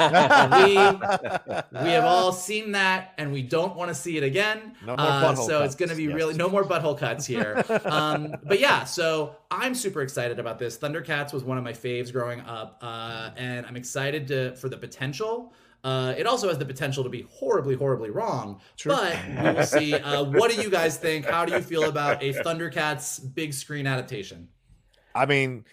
we we have all seen that and we don't want to see it again. No uh, so cuts. it's going to be yes. really no more butthole cuts here. um, but yeah, so I'm super excited about this. Thundercats was one of my faves growing up, uh, and I'm excited to for the potential. Uh, it also has the potential to be horribly, horribly wrong. True. But we will see. Uh, what do you guys think? How do you feel about a Thundercats big screen adaptation? I mean,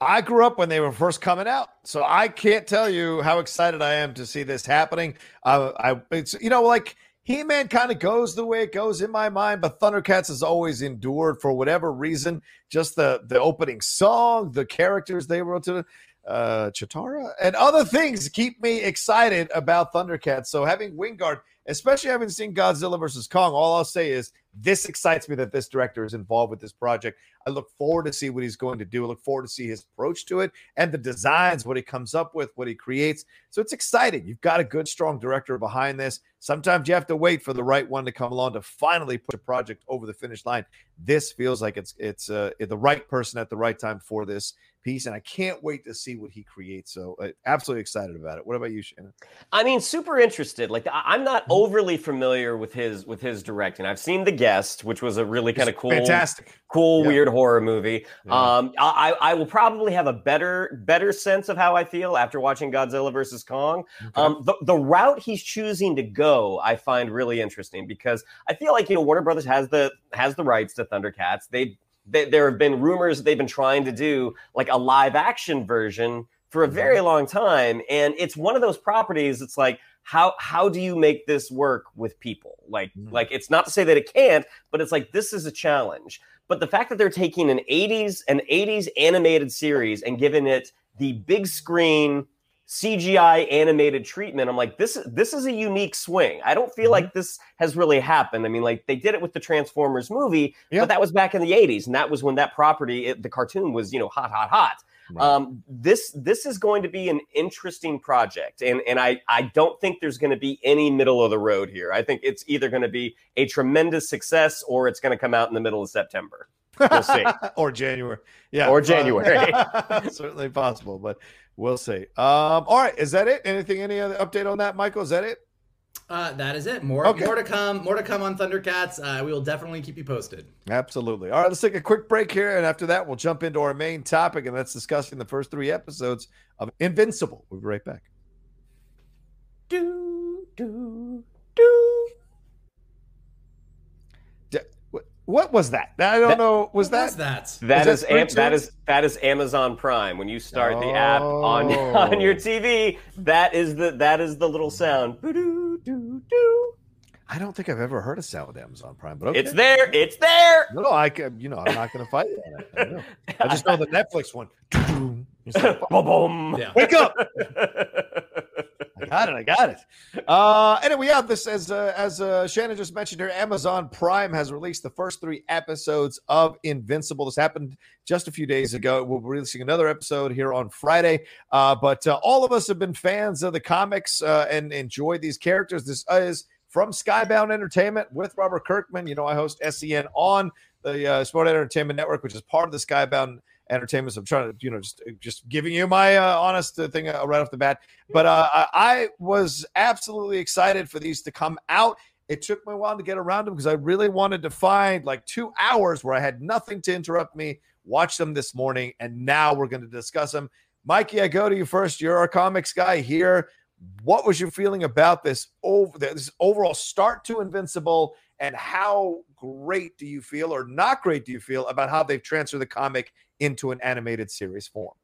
I grew up when they were first coming out, so I can't tell you how excited I am to see this happening. Uh, I, it's you know, like He Man kind of goes the way it goes in my mind, but Thundercats has always endured for whatever reason. Just the the opening song, the characters they wrote to uh, Cheetara, and other things keep me excited about Thundercats. So having Wingard, especially having seen Godzilla versus Kong, all I'll say is this excites me that this director is involved with this project. I look forward to see what he's going to do. I look forward to see his approach to it and the designs, what he comes up with, what he creates. So it's exciting. You've got a good, strong director behind this. Sometimes you have to wait for the right one to come along to finally put a project over the finish line. This feels like it's it's uh, the right person at the right time for this piece, and I can't wait to see what he creates. So, uh, absolutely excited about it. What about you, Shannon? I mean, super interested. Like, I'm not mm-hmm. overly familiar with his with his directing. I've seen The Guest, which was a really kind of cool, fantastic, cool, yeah. weird horror movie. Yeah. Um, I I will probably have a better better sense of how I feel after watching Godzilla versus Kong. Okay. Um, the the route he's choosing to go, I find really interesting because I feel like you know Warner Brothers has the has the rights to Thundercats. They they, there have been rumors that they've been trying to do like a live action version for a mm-hmm. very long time and it's one of those properties it's like how how do you make this work with people like mm-hmm. like it's not to say that it can't but it's like this is a challenge but the fact that they're taking an 80s an 80s animated series and giving it the big screen CGI animated treatment. I'm like, this this is a unique swing. I don't feel mm-hmm. like this has really happened. I mean, like they did it with the Transformers movie, yeah. but that was back in the 80s, and that was when that property, it, the cartoon was, you know, hot, hot, hot. Right. Um, this this is going to be an interesting project, and and I I don't think there's going to be any middle of the road here. I think it's either going to be a tremendous success or it's going to come out in the middle of September. We'll see. or January. Yeah. Or January. certainly possible, but We'll see. Um, all right, is that it? Anything? Any other update on that, Michael? Is that it? Uh, that is it. More, okay. more to come. More to come on Thundercats. Uh, we will definitely keep you posted. Absolutely. All right, let's take a quick break here, and after that, we'll jump into our main topic, and that's discussing the first three episodes of Invincible. We'll be right back. Do do do. What was that? I don't that, know. Was that, that? That is that, am, that is that is Amazon Prime. When you start oh. the app on on your oh. TV, that is the that is the little sound. I don't think I've ever heard a sound with Amazon Prime, but okay. it's there. It's there. No, I can. You know, I'm not going to fight it. I, I, just know the Netflix one. Like, boom, boom. Wake up. Got it. I got it. Uh, anyway, yeah, this as uh, as uh, Shannon just mentioned here, Amazon Prime has released the first three episodes of Invincible. This happened just a few days ago. We'll be releasing another episode here on Friday. Uh, but uh, all of us have been fans of the comics uh, and enjoyed these characters. This is from Skybound Entertainment with Robert Kirkman. You know, I host SEN on the uh, Sport Entertainment Network, which is part of the Skybound entertainment. So I'm trying to, you know, just just giving you my uh, honest thing uh, right off the bat. But uh, I was absolutely excited for these to come out. It took me a while to get around them because I really wanted to find like two hours where I had nothing to interrupt me. Watch them this morning, and now we're going to discuss them. Mikey, I go to you first. You're our comics guy here. What was your feeling about this over this overall start to Invincible, and how great do you feel, or not great do you feel about how they've transferred the comic into an animated series form?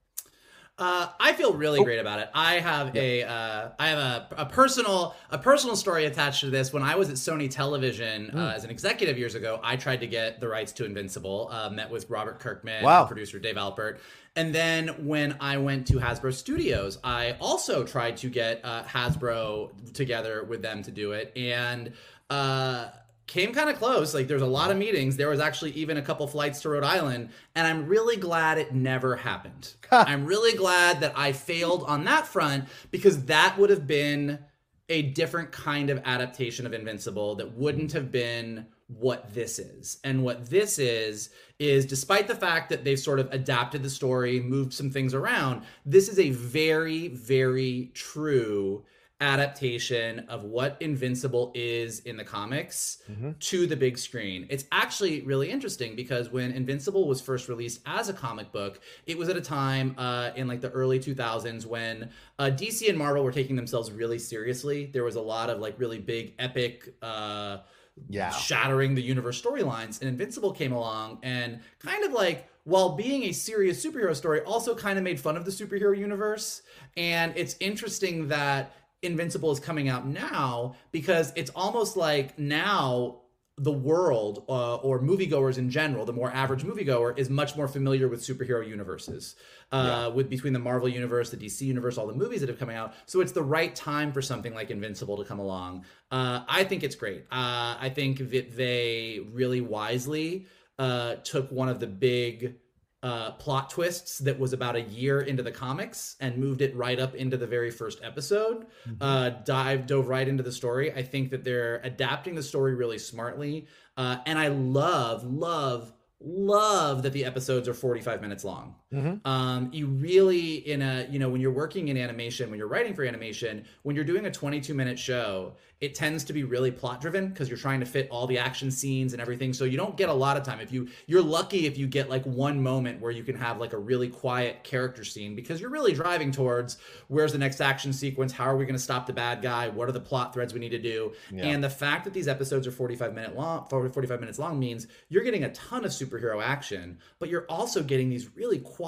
Uh, I feel really oh. great about it. I have a uh, I have a, a personal a personal story attached to this. When I was at Sony Television mm. uh, as an executive years ago, I tried to get the rights to Invincible. Uh, met with Robert Kirkman, wow. producer Dave Alpert, and then when I went to Hasbro Studios, I also tried to get uh, Hasbro together with them to do it, and uh, came kind of close. Like there's a lot of meetings. There was actually even a couple flights to Rhode Island, and I'm really glad it never happened. I'm really glad that I failed on that front because that would have been a different kind of adaptation of Invincible that wouldn't have been what this is. And what this is is despite the fact that they've sort of adapted the story, moved some things around, this is a very very true adaptation of what Invincible is in the comics mm-hmm. to the big screen. It's actually really interesting because when Invincible was first released as a comic book, it was at a time uh, in like the early 2000s when uh, DC and Marvel were taking themselves really seriously. There was a lot of like really big, epic. Uh, yeah. shattering the universe storylines and invincible came along and kind of like while being a serious superhero story also kind of made fun of the superhero universe and it's interesting that Invincible is coming out now because it's almost like now the world uh, or moviegoers in general, the more average moviegoer, is much more familiar with superhero universes. Uh, yeah. With between the Marvel universe, the DC universe, all the movies that have come out, so it's the right time for something like Invincible to come along. Uh, I think it's great. Uh, I think that they really wisely uh, took one of the big uh, plot twists that was about a year into the comics and moved it right up into the very first episode. Mm-hmm. Uh, dive dove right into the story. I think that they're adapting the story really smartly, uh, and I love love love that the episodes are 45 minutes long. Mm-hmm. Um, you really, in a, you know, when you're working in animation, when you're writing for animation, when you're doing a 22 minute show, it tends to be really plot driven because you're trying to fit all the action scenes and everything. So you don't get a lot of time. If you, you're lucky if you get like one moment where you can have like a really quiet character scene because you're really driving towards where's the next action sequence? How are we going to stop the bad guy? What are the plot threads we need to do? Yeah. And the fact that these episodes are 45 minute long, 45 minutes long means you're getting a ton of superhero action, but you're also getting these really quiet,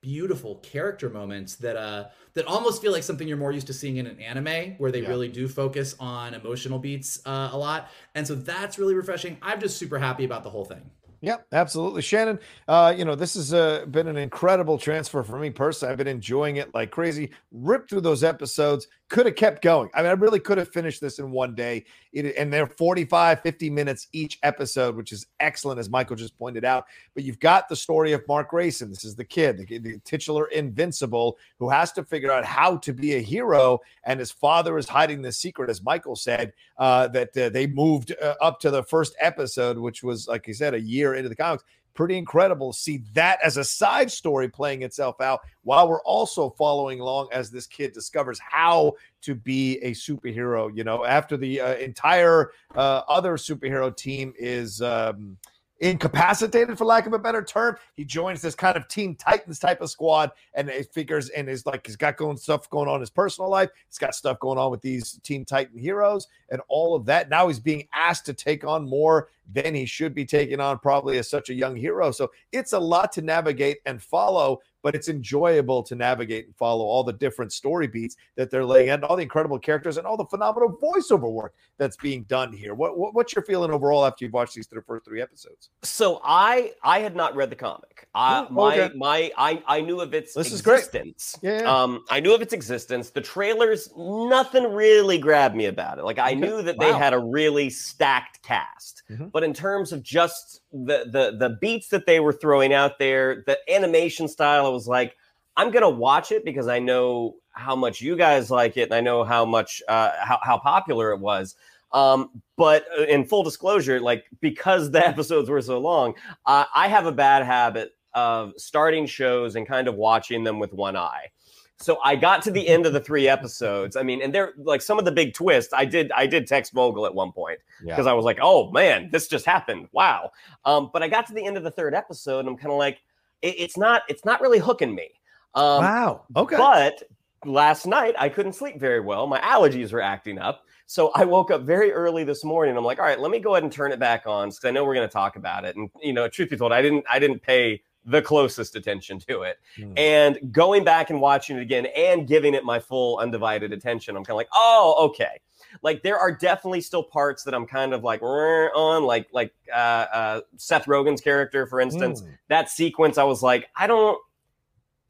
beautiful character moments that uh that almost feel like something you're more used to seeing in an anime where they Yeah. really do focus on emotional beats uh, a lot. And so that's really refreshing. I'm just super happy about the whole thing. Yep, absolutely. Shannon, uh, you know, this has uh, been an incredible transfer for me personally. I've been enjoying it like crazy. Ripped through those episodes, could have kept going. I mean, I really could have finished this in one day. It, and they're 45, 50 minutes each episode, which is excellent, as Michael just pointed out. But you've got the story of Mark Grayson. This is the kid, the, the titular invincible, who has to figure out how to be a hero. And his father is hiding the secret, as Michael said, uh, that uh, they moved uh, up to the first episode, which was, like you said, a year into the comics. Pretty incredible to see that as a side story playing itself out while we're also following along as this kid discovers how to be a superhero. You know, after the uh, entire uh, other superhero team is. Um, incapacitated for lack of a better term he joins this kind of teen titans type of squad and it figures and is like he's got going stuff going on in his personal life he's got stuff going on with these teen titan heroes and all of that now he's being asked to take on more than he should be taking on probably as such a young hero so it's a lot to navigate and follow but it's enjoyable to navigate and follow all the different story beats that they're laying out, all the incredible characters and all the phenomenal voiceover work that's being done here. What, what what's your feeling overall after you've watched these th- first three episodes? So I I had not read the comic. I, Oh, my okay. my I I knew of its This is great. existence. Yeah, yeah. Um, I knew of its existence. The trailers, nothing really grabbed me about it. Like I Okay. knew that they had a really stacked cast, Mhm. But in terms of just the the the beats that they were throwing out there, the animation style, I was like, I'm gonna watch it because I know how much you guys like it, and I know how much uh, how how popular it was. Um, but uh, in full disclosure, like because the episodes were so long, uh, I have a bad habit of starting shows and kind of watching them with one eye. So I got to the end of the three episodes. I mean, and they're like some of the big twists. I did I did text Vogel at one point because I was like, oh man, this just happened. Wow. Um, but I got to the end of the third episode and I'm kind of like, it, it's not it's not really hooking me. Um, wow. Okay. but last night I couldn't sleep very well. My allergies were acting up. So I woke up very early this morning. I'm like, all right, let me go ahead and turn it back on because I know we're going to talk about it. And you know, truth be told, I didn't I didn't pay the closest attention to it. Hmm. And going back and watching it again and giving it my full undivided attention, I'm kind of like, oh, okay. Like there are definitely still parts that I'm kind of like on, like like uh, uh, Seth Rogen's character, for instance. Mm. That sequence, I was like, I don't,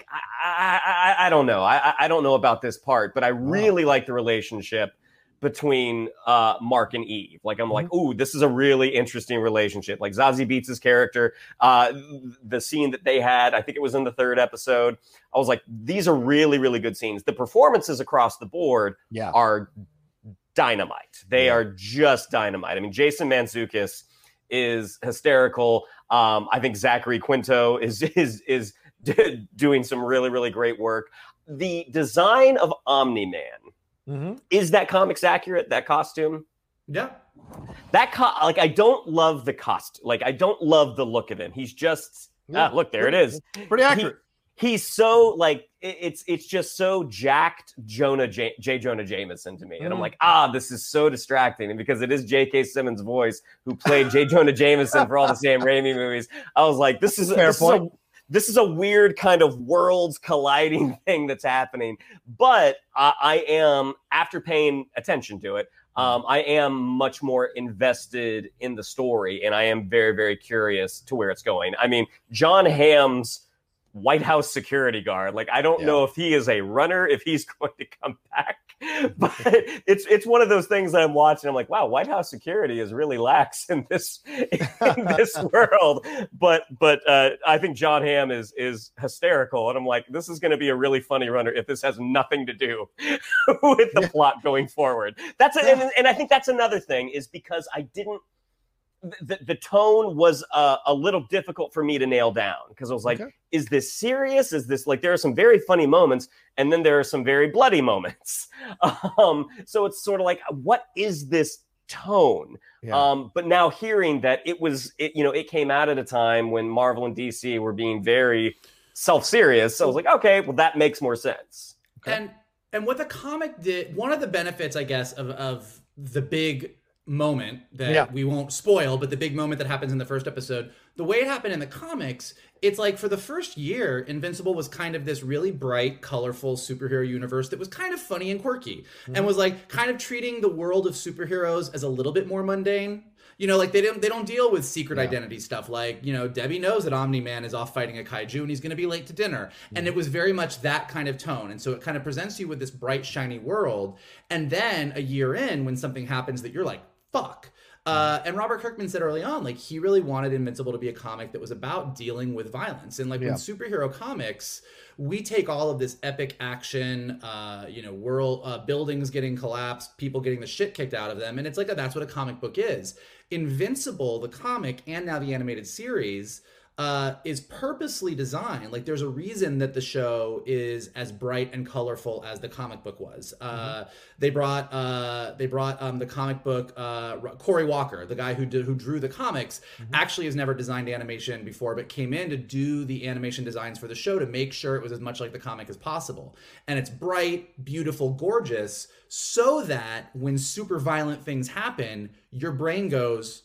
I, I, I, I don't know. I, I- I don't know about this part, but I really like the relationship between uh, Mark and Eve. Like I'm like, ooh, this is a really interesting relationship. Like Zazie Beetz' character, uh, the scene that they had, I think it was in the third episode. I was like, these are really, really good scenes. The performances across the board Yeah. are dynamite. They Yeah. are just dynamite. I mean, Jason Mantzoukas is hysterical. Um, I think Zachary Quinto is is is doing some really really great work. The design of Omni Man Mhm. is that comics accurate? That costume. Yeah. That co- like I don't love the cost. Like I don't love the look of him. He's just Yeah. ah, look there it is. Pretty He- accurate. he's so like it's it's just so jacked Jonah J, J. Jonah Jameson to me, and I'm Mhm. like ah this is so distracting, and because it is J.K. Simmons' voice who played J. Jonah Jameson for all the Sam Raimi movies, I was like this is Fair this point. Is a, this is a weird kind of worlds colliding thing that's happening, but I, I am after paying attention to it. Um, I am much more invested in the story, and I am very, very curious to where it's going. I mean, John Hamm's White House security guard. Like, I don't Yeah. know if he is a runner, if he's going to come back, but it's it's one of those things that I'm watching. I'm like, wow, White House security is really lax in this in this world. But but uh, I think John Hamm is is hysterical, and I'm like, this is going to be a really funny runner if this has nothing to do with the plot going forward. That's a, and, and I think that's another thing is because I didn't the, the tone was uh, a little difficult for me to nail down because I was like, Okay. is this serious? Is this like there are some very funny moments and then there are some very bloody moments. Um, so it's sort of like, what is this tone? Yeah. Um, but now hearing that it was, it, you know, it came out at a time when Marvel and DC were being very self-serious. So I was like, okay, well, that makes more sense. And and what the comic did, one of the benefits, I guess, of of the big moment that Yeah. we won't spoil, but the big moment that happens in the first episode, the way it happened in the comics, it's like for the first year, Invincible was kind of this really bright, colorful superhero universe that was kind of funny and quirky, mm-hmm. and was like kind of treating the world of superheroes as a little bit more mundane. You know, like they don't they don't deal with secret identity stuff. Like you know, Debbie knows that Omni Man is off fighting a kaiju and he's going to be late to dinner, mm-hmm. and it was very much that kind of tone. And so it kind of presents you with this bright, shiny world. And then a year in, when something happens that you're like, "Fuck." Uh, and Robert Kirkman said early on, like he really wanted Invincible to be a comic that was about dealing with violence. And like Yeah. when superhero comics, we take all of this epic action, uh, you know, world uh, buildings getting collapsed, people getting the shit kicked out of them, and it's like that's what a comic book is. Invincible, the comic, and now the animated series. Uh, is purposely designed like there's a reason that the show is as bright and colorful as the comic book was. Uh, they brought uh, they brought um, the comic book uh, Corey Walker, the guy who did, who drew the comics, actually has never designed animation before, but came in to do the animation designs for the show to make sure it was as much like the comic as possible. And it's bright, beautiful, gorgeous, so that when super violent things happen, your brain goes,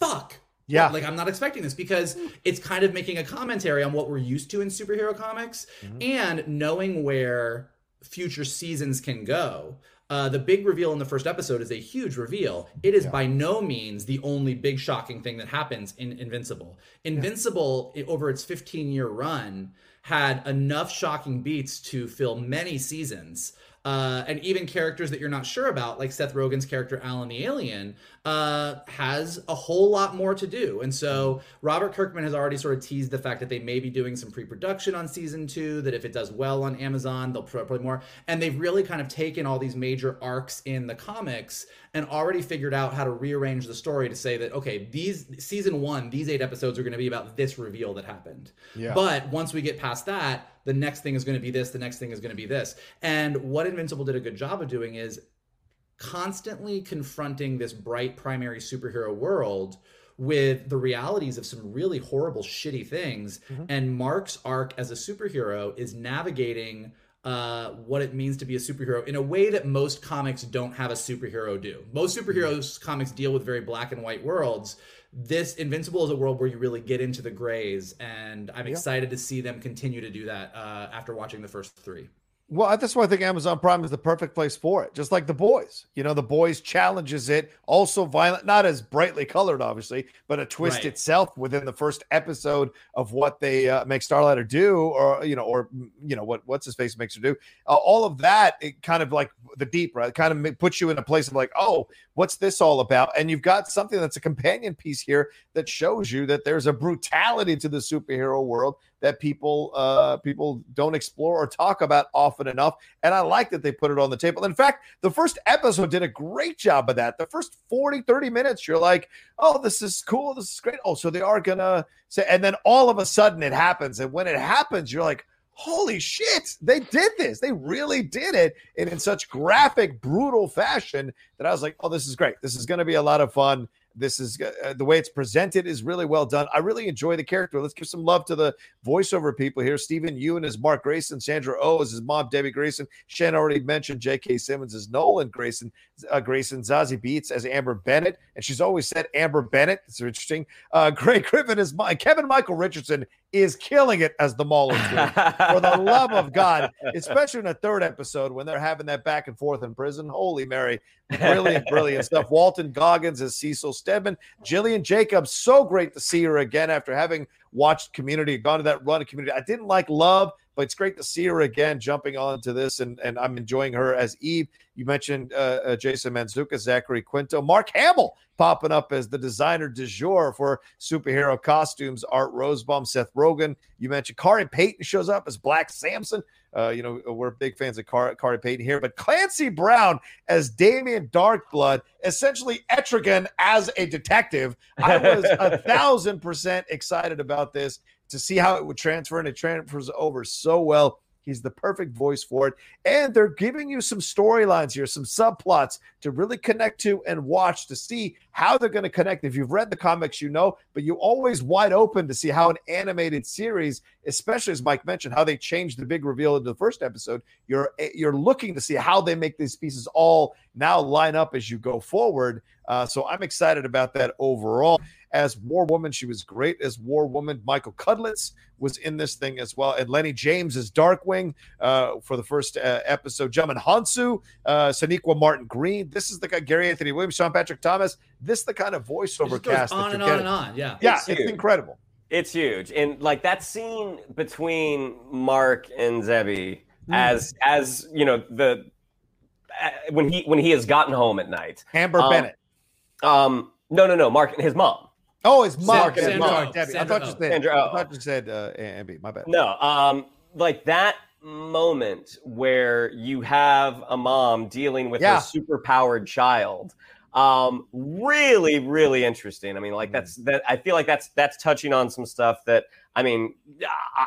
"Fuck." Yeah. Like I'm not expecting this because it's kind of making a commentary on what we're used to in superhero comics and knowing where future seasons can go. Uh, the big reveal in the first episode is a huge reveal. It is by no means the only big shocking thing that happens in Invincible. Invincible, i- over its 15 year run, had enough shocking beats to fill many seasons. Uh, and even characters that you're not sure about, like Seth Rogen's character Alan the Alien, uh, has a whole lot more to do. And so Robert Kirkman has already sort of teased the fact that they may be doing some pre-production on season two. That if it does well on Amazon, they'll probably more. And they've really kind of taken all these major arcs in the comics and already figured out how to rearrange the story to say that okay, these season one, these eight episodes are going to be about this reveal that happened. Yeah. But once we get past that, the next thing is going to be this. The next thing is going to be this. And what Invincible did a good job of doing is constantly confronting this bright primary superhero world with the realities of some really horrible shitty things and mark's arc as a superhero is navigating uh, what it means to be a superhero in a way that most comics don't have a superhero do most superheroes comics deal with very black and white worlds this invincible is a world where you really get into the grays and i'm excited to see them continue to do that uh, after watching the first three Well, that's why I think Amazon Prime is the perfect place for it. Just like the boys, you know, the boys challenges it, also violent, not as brightly colored, obviously, but a twist Right. itself within the first episode of what they uh, make Starlighter do, or you know, or you know, what what's his face makes her do. Uh, all of that, it kind of like the deep, right? It kind of puts you in a place of like, oh, what's this all about? And you've got something that's a companion piece here that shows you that there's a brutality to the superhero world that people uh people don't explore or talk about often enough and i like that they put it on the table. In fact the first episode did a great job of that. The first 40 30 minutes you're like oh this is cool this is great. Oh so they are gonna say and then all of a sudden it happens and when it happens you're like holy shit they did this they really did it and in such graphic brutal fashion that i was like oh this is great this is going to be a lot of fun this is uh, the way it's presented is really well done. I really enjoy the character. Let's give some love to the voiceover people here. Steven Yeun is Mark Grayson, Sandra O oh is his mom, Debbie Grayson. Shannon already mentioned J.K. Simmons is Nolan Grayson. Uh, Grayson Zazie Beetz as Amber Bennett, and she's always said Amber Bennett. It's interesting. Uh, Grey Griffin is my Kevin Michael Richardson is killing it as the Mauler. For the love of God, especially in the third episode when they're having that back and forth in prison. Holy Mary, brilliant, brilliant stuff. Walton Goggins as Cecil Stedman, Gillian Jacobs. So great to see her again after having watched Community, gone to that run of Community. I didn't like Love, but it's great to see her again jumping onto this, and and I'm enjoying her as Eve. You mentioned uh, uh, Jason Mantzoukas, Zachary Quinto, Mark Hamill popping up as the designer du jour for superhero costumes. Art Rosenbaum, Seth Rogen. You mentioned Khary Payton shows up as Black Samson. Uh, you know, we're big fans of Car- Khary Payton here, but Clancy Brown as Damien Darkblood, essentially Etrigan as a detective. I was a thousand percent excited about this to see how it would transfer, and it transfers over so well. He's the perfect voice for it. And they're giving you some storylines here, some subplots to really connect to and watch to see how they're going to connect. If you've read the comics, you know, but you're always wide open to see how an animated series, especially as Mike mentioned, how they changed the big reveal in the first episode. You're you're looking to see how they make these pieces all now line up as you go forward. Uh, so I'm excited about that overall as War Woman. She was great as War Woman. Michael Cudlitz was in this thing as well. And Lennie James as Darkwing uh, for the first uh, episode. Djimon Hounsou, uh, Sonequa Martin Green. This is the guy, Gary Anthony Williams, Sean Patrick Thomas. This is the kind of voiceover cast. on and on and on. Yeah. Yeah, it's, it's incredible. It's huge. And like that scene between Mark and Zebby mm. as as you know the uh, when he when he has gotten home at night. Amber um, Bennett. Um no no no Mark and his mom. Oh, it's Mark. Sandra, Mark. Debbie. I thought you said. Sandra, oh. I thought you said uh, Ambi. My bad. No, um, like that moment where you have a mom dealing with yeah. a superpowered child. Um, really, really interesting. I mean, like that's mm. that. I feel like that's that's touching on some stuff that I mean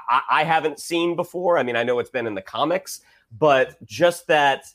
I, I haven't seen before. I mean, I know it's been in the comics, but just that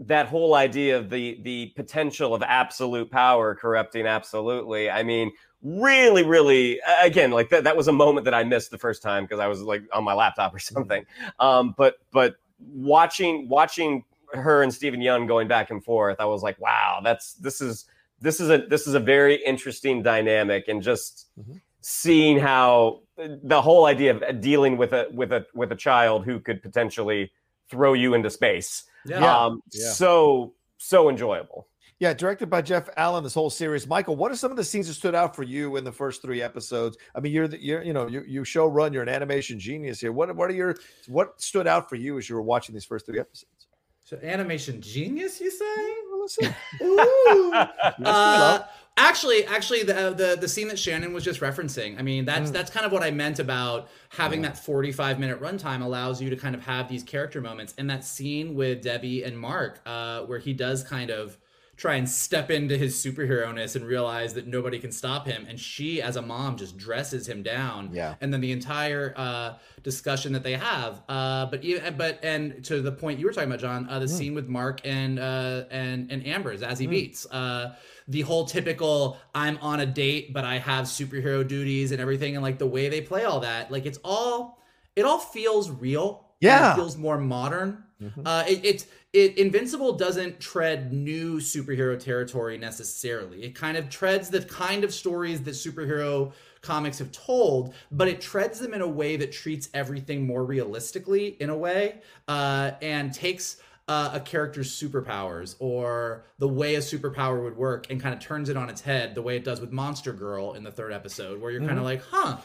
that whole idea of the the potential of absolute power corrupting absolutely. I mean, really, really, again, like that, that was a moment that I missed the first time because I was like on my laptop or mm-hmm. something. Um, but, but watching, watching her and Steven Yeun going back and forth, I was like, wow, that's, this is, this is a, this is a very interesting dynamic and just mm-hmm. seeing how the whole idea of dealing with a, with a, with a child who could potentially throw you into space. Yeah. Um, yeah. So, so enjoyable. Yeah, directed by Jeff Allen. This whole series, Michael. What are some of the scenes that stood out for you in the first three episodes? I mean, you're the, you're you know you you show run. You're an animation genius here. What what are your what stood out for you as you were watching these first three episodes? So animation genius, you say? Ooh. uh, actually, actually, the, the the scene that Shannon was just referencing. I mean, that's mm. that's kind of what I meant about having that 45 minute runtime allows you to kind of have these character moments. And that scene with Debbie and Mark, uh, where he does kind of try and step into his superhero ness and realize that nobody can stop him. And she, as a mom, just dresses him down. Yeah. And then the entire uh, discussion that they have. Uh, but even, but and to the point you were talking about, John, uh, the mm. scene with Mark and uh, and and Amber's as he mm. beats. Uh, the whole typical I'm on a date, but I have superhero duties and everything, and like the way they play all that, like it's all it all feels real. Yeah. It feels more modern. Mm-hmm. Uh, it, it's it Invincible doesn't tread new superhero territory necessarily. It kind of treads the kind of stories that superhero comics have told, but it treads them in a way that treats everything more realistically, in a way, uh, and takes. Uh, a character's superpowers or the way a superpower would work and kind of turns it on its head the way it does with Monster Girl in the third episode, where you're mm-hmm. kind of like, huh,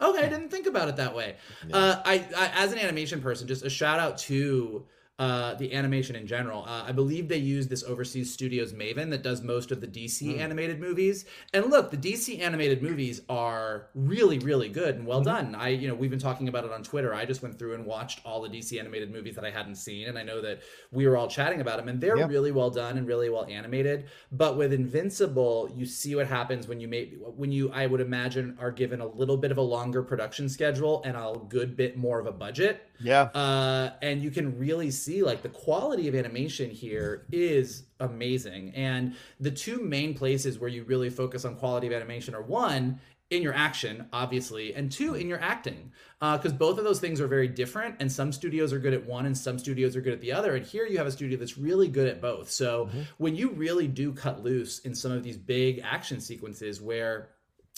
okay, I didn't think about it that way. Yeah. Uh, I, I, as an animation person, just a shout out to uh, the animation in general. Uh, I believe they use this overseas studios Maven that does most of the DC mm. animated movies. And look, the DC animated movies are really, really good and well mm. done. I, you know, we've been talking about it on Twitter. I just went through and watched all the DC animated movies that I hadn't seen, and I know that we were all chatting about them, and they're yep. really well done and really well animated. But with Invincible, you see what happens when you make when you, I would imagine, are given a little bit of a longer production schedule and a good bit more of a budget yeah. Uh, and you can really see like the quality of animation here is amazing. And the two main places where you really focus on quality of animation are one, in your action, obviously, and two, in your acting. Because uh, both of those things are very different, and some studios are good at one and some studios are good at the other. And here you have a studio that's really good at both. So mm-hmm. when you really do cut loose in some of these big action sequences where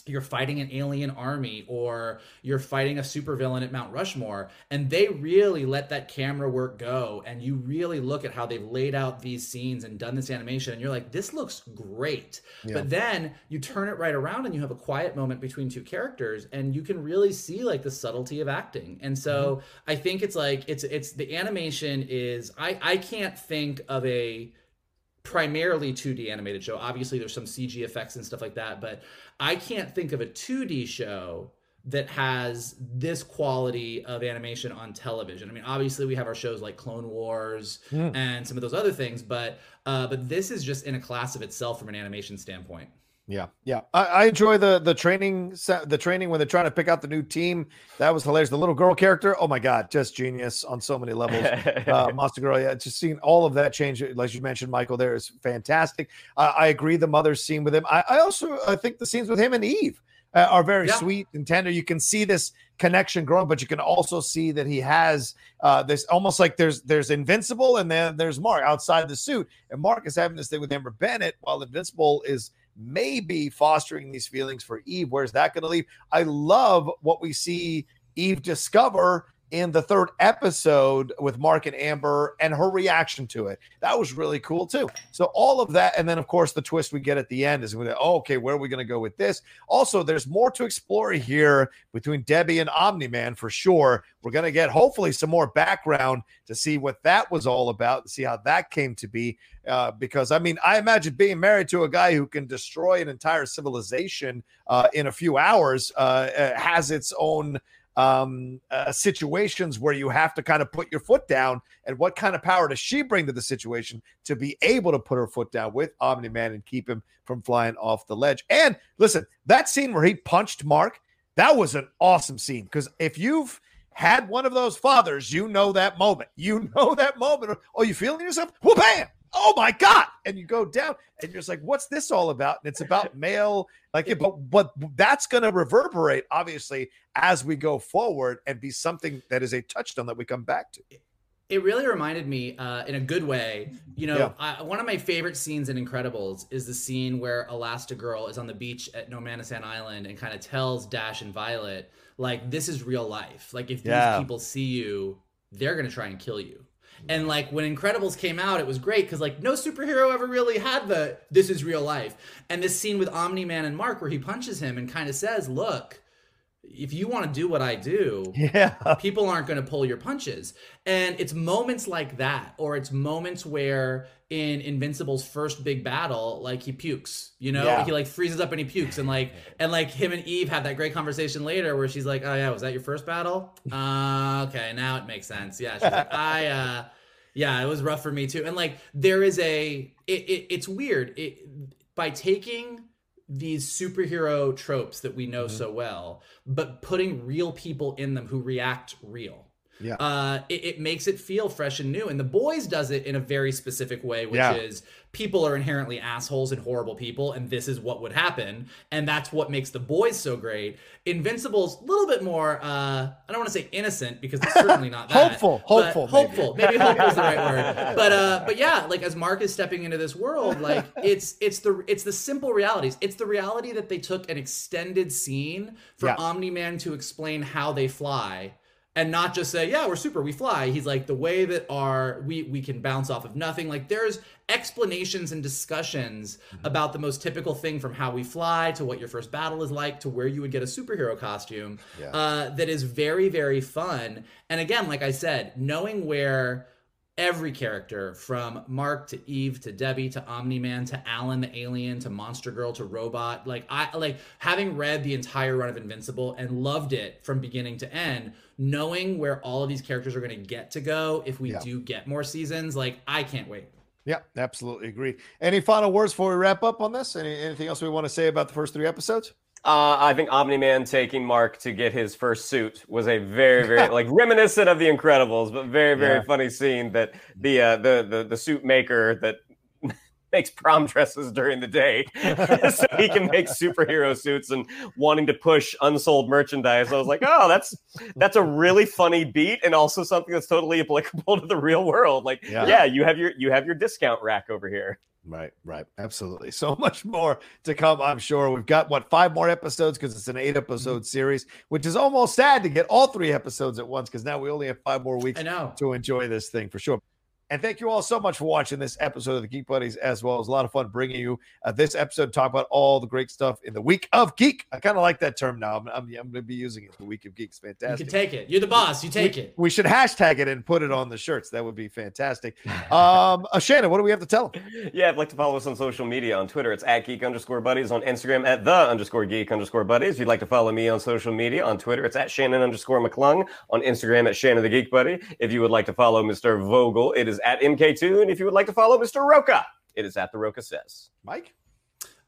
you're fighting an alien army or you're fighting a supervillain at Mount Rushmore and they really let that camera work go and you really look at how they've laid out these scenes and done this animation and you're like this looks great yeah. but then you turn it right around and you have a quiet moment between two characters and you can really see like the subtlety of acting and so mm-hmm. I think it's like it's it's the animation is I I can't think of a primarily 2D animated show. Obviously, there's some CG effects and stuff like that, but I can't think of a 2D show that has this quality of animation on television. I mean, obviously we have our shows like Clone Wars mm. and some of those other things, but uh, but this is just in a class of itself from an animation standpoint. Yeah, yeah. I, I, enjoy the the training the training when they're trying to pick out the new team. That was hilarious. The little girl character, oh my god, just genius on so many levels. uh, Monster Girl, yeah, just seeing all of that change, like you mentioned, Michael, there is fantastic. Uh, I agree. The mother scene with him. I, I also I think the scenes with him and Eve uh, are very yeah. sweet and tender. You can see this connection growing, but you can also see that he has uh, this almost like there's there's Invincible and then there's Mark outside the suit, and Mark is having this thing with Amber Bennett while Invincible is maybe fostering these feelings for Eve. Where's that going to leave? I love what we see Eve discover in the third episode with Mark and Amber and her reaction to it. That was really cool too. So all of that, and then of course the twist we get at the end is, we oh, okay, where are we going to go with this? Also, there's more to explore here between Debbie and Omni Man for sure. We're going to get hopefully some more background to see what that was all about, and see how that came to be. Uh, because I mean, I imagine being married to a guy who can destroy an entire civilization uh, in a few hours uh, uh has its own um, uh, situations where you have to kind of put your foot down. And what kind of power does she bring to the situation to be able to put her foot down with Omni Man and keep him from flying off the ledge? And listen, that scene where he punched Mark, that was an awesome scene because if you've had one of those fathers, you know that moment. You know that moment. oh, you feeling yourself? Well, bam! Oh my god. And you go down and you're just like what's this all about? And it's about male like but but that's going to reverberate obviously as we go forward and be something that is a touchstone that we come back to. It really reminded me uh, in a good way you know yeah. I, one of my favorite scenes in incredibles is the scene where elastigirl is on the beach at nomanisan island and kind of tells dash and violet like this is real life. Like if these yeah. people see you they're going to try and kill you and like when Incredibles came out, it was great because like no superhero ever really had the this is real life. And this scene with Omni Man and Mark where he punches him and kind of says, "Look, if you want to do what I do, yeah. people aren't going to pull your punches." And it's moments like that, or it's moments where in Invincible's first big battle, like he pukes, you know, yeah. he like freezes up and he pukes, and like and like him and Eve have that great conversation later where she's like, "Oh yeah, was that your first battle? Uh, okay, now it makes sense." Yeah, she's like, "I." uh yeah, it was rough for me too. And like there is a it, it it's weird. It by taking these superhero tropes that we know mm-hmm. so well, but putting real people in them who react real. Yeah. Uh, it, it, makes it feel fresh and new. And The Boys does it in a very specific way, which yeah. is people are inherently assholes and horrible people, and this is what would happen. And that's what makes The Boys so great. Invincible's a little bit more, uh, I don't want to say innocent because it's certainly not that. hopeful, hopeful. Hopeful. Maybe, maybe hopeful is the right word. But uh, but yeah, like as Mark is stepping into this world, like it's it's the it's the simple realities. It's the reality that they took an extended scene for yeah. Omni Man to explain how they fly and not just say yeah we're super we fly he's like the way that our we we can bounce off of nothing like there's explanations and discussions mm-hmm. about the most typical thing from how we fly to what your first battle is like to where you would get a superhero costume yeah. uh, that is very very fun and again like i said knowing where every character from Mark to Eve to Debbie to Omni Man to Alan the alien to Monster Girl to Robot. Like I like having read the entire run of Invincible and loved it from beginning to end, knowing where all of these characters are going to get to go if we yeah. do get more seasons. Like I can't wait. Yeah, absolutely agree. Any final words before we wrap up on this? Any, anything else we want to say about the first three episodes? Uh, I think Omni Man taking Mark to get his first suit was a very, very like reminiscent of The Incredibles, but very, very yeah. funny scene. That the uh, the the the suit maker that makes prom dresses during the day so he can make superhero suits and wanting to push unsold merchandise. I was like, oh, that's that's a really funny beat and also something that's totally applicable to the real world. Like, yeah, yeah you have your you have your discount rack over here. Right, right. Absolutely. So much more to come, I'm sure. We've got what five more episodes because it's an eight episode mm-hmm. series, which is almost sad to get all three episodes at once because now we only have five more weeks I know. to enjoy this thing for sure. And thank you all so much for watching this episode of the Geek Buddies as well. It was a lot of fun bringing you uh, this episode, to talk about all the great stuff in the week of geek. I kind of like that term now. I'm, I'm, I'm going to be using it. The week of geeks. Fantastic. You can take it. You're the boss. You take we, it. We should hashtag it and put it on the shirts. That would be fantastic. Um, uh, Shannon, what do we have to tell them? Yeah, I'd like to follow us on social media. On Twitter, it's at geek underscore buddies. On Instagram, at the underscore geek underscore buddies. If you'd like to follow me on social media, on Twitter, it's at Shannon underscore McClung. On Instagram, at Shannon the Geek Buddy. If you would like to follow Mr. Vogel, it is at mktoon and if you would like to follow Mr. Rocha, it is at the Rocha Says. Mike?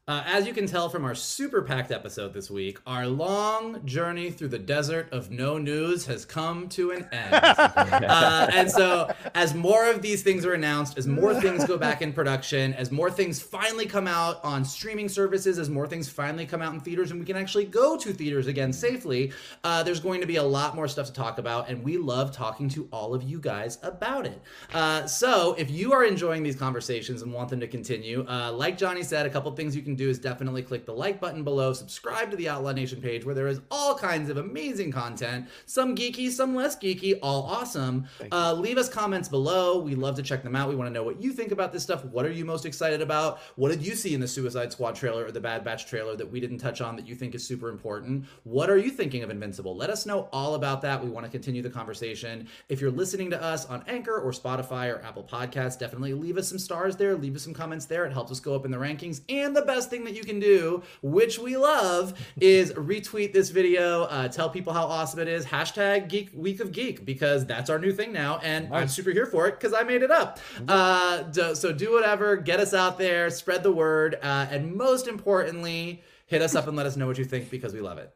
Uh, as you can tell from our super packed episode this week, our long journey through the desert of no news has come to an end. uh, and so, as more of these things are announced, as more things go back in production, as more things finally come out on streaming services, as more things finally come out in theaters, and we can actually go to theaters again safely, uh, there's going to be a lot more stuff to talk about. And we love talking to all of you guys about it. Uh, so, if you are enjoying these conversations and want them to continue, uh, like Johnny said, a couple things you can do is definitely click the like button below, subscribe to the Outlaw Nation page where there is all kinds of amazing content, some geeky, some less geeky, all awesome. Uh, leave us comments below. We love to check them out. We want to know what you think about this stuff. What are you most excited about? What did you see in the Suicide Squad trailer or the Bad Batch trailer that we didn't touch on that you think is super important? What are you thinking of Invincible? Let us know all about that. We want to continue the conversation. If you're listening to us on Anchor or Spotify or Apple Podcasts, definitely leave us some stars there. Leave us some comments there. It helps us go up in the rankings. And the best thing that you can do, which we love, is retweet this video, uh, tell people how awesome it is. Hashtag Geek Week of Geek because that's our new thing now, and nice. I'm super here for it because I made it up. Uh, so do whatever, get us out there, spread the word, uh, and most importantly, hit us up and let us know what you think because we love it.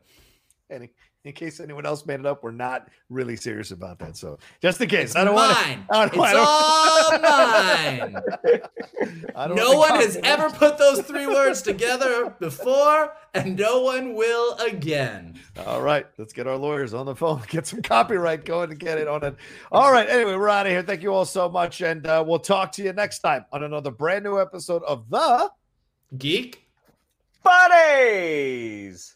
Any in case anyone else made it up, we're not really serious about that. So just in case, it's I don't want to. It's all mine. no one has ever put those three words together before, and no one will again. All right, let's get our lawyers on the phone, get some copyright going, and get it on it. All right. Anyway, we're out of here. Thank you all so much, and uh, we'll talk to you next time on another brand new episode of the Geek Buddies.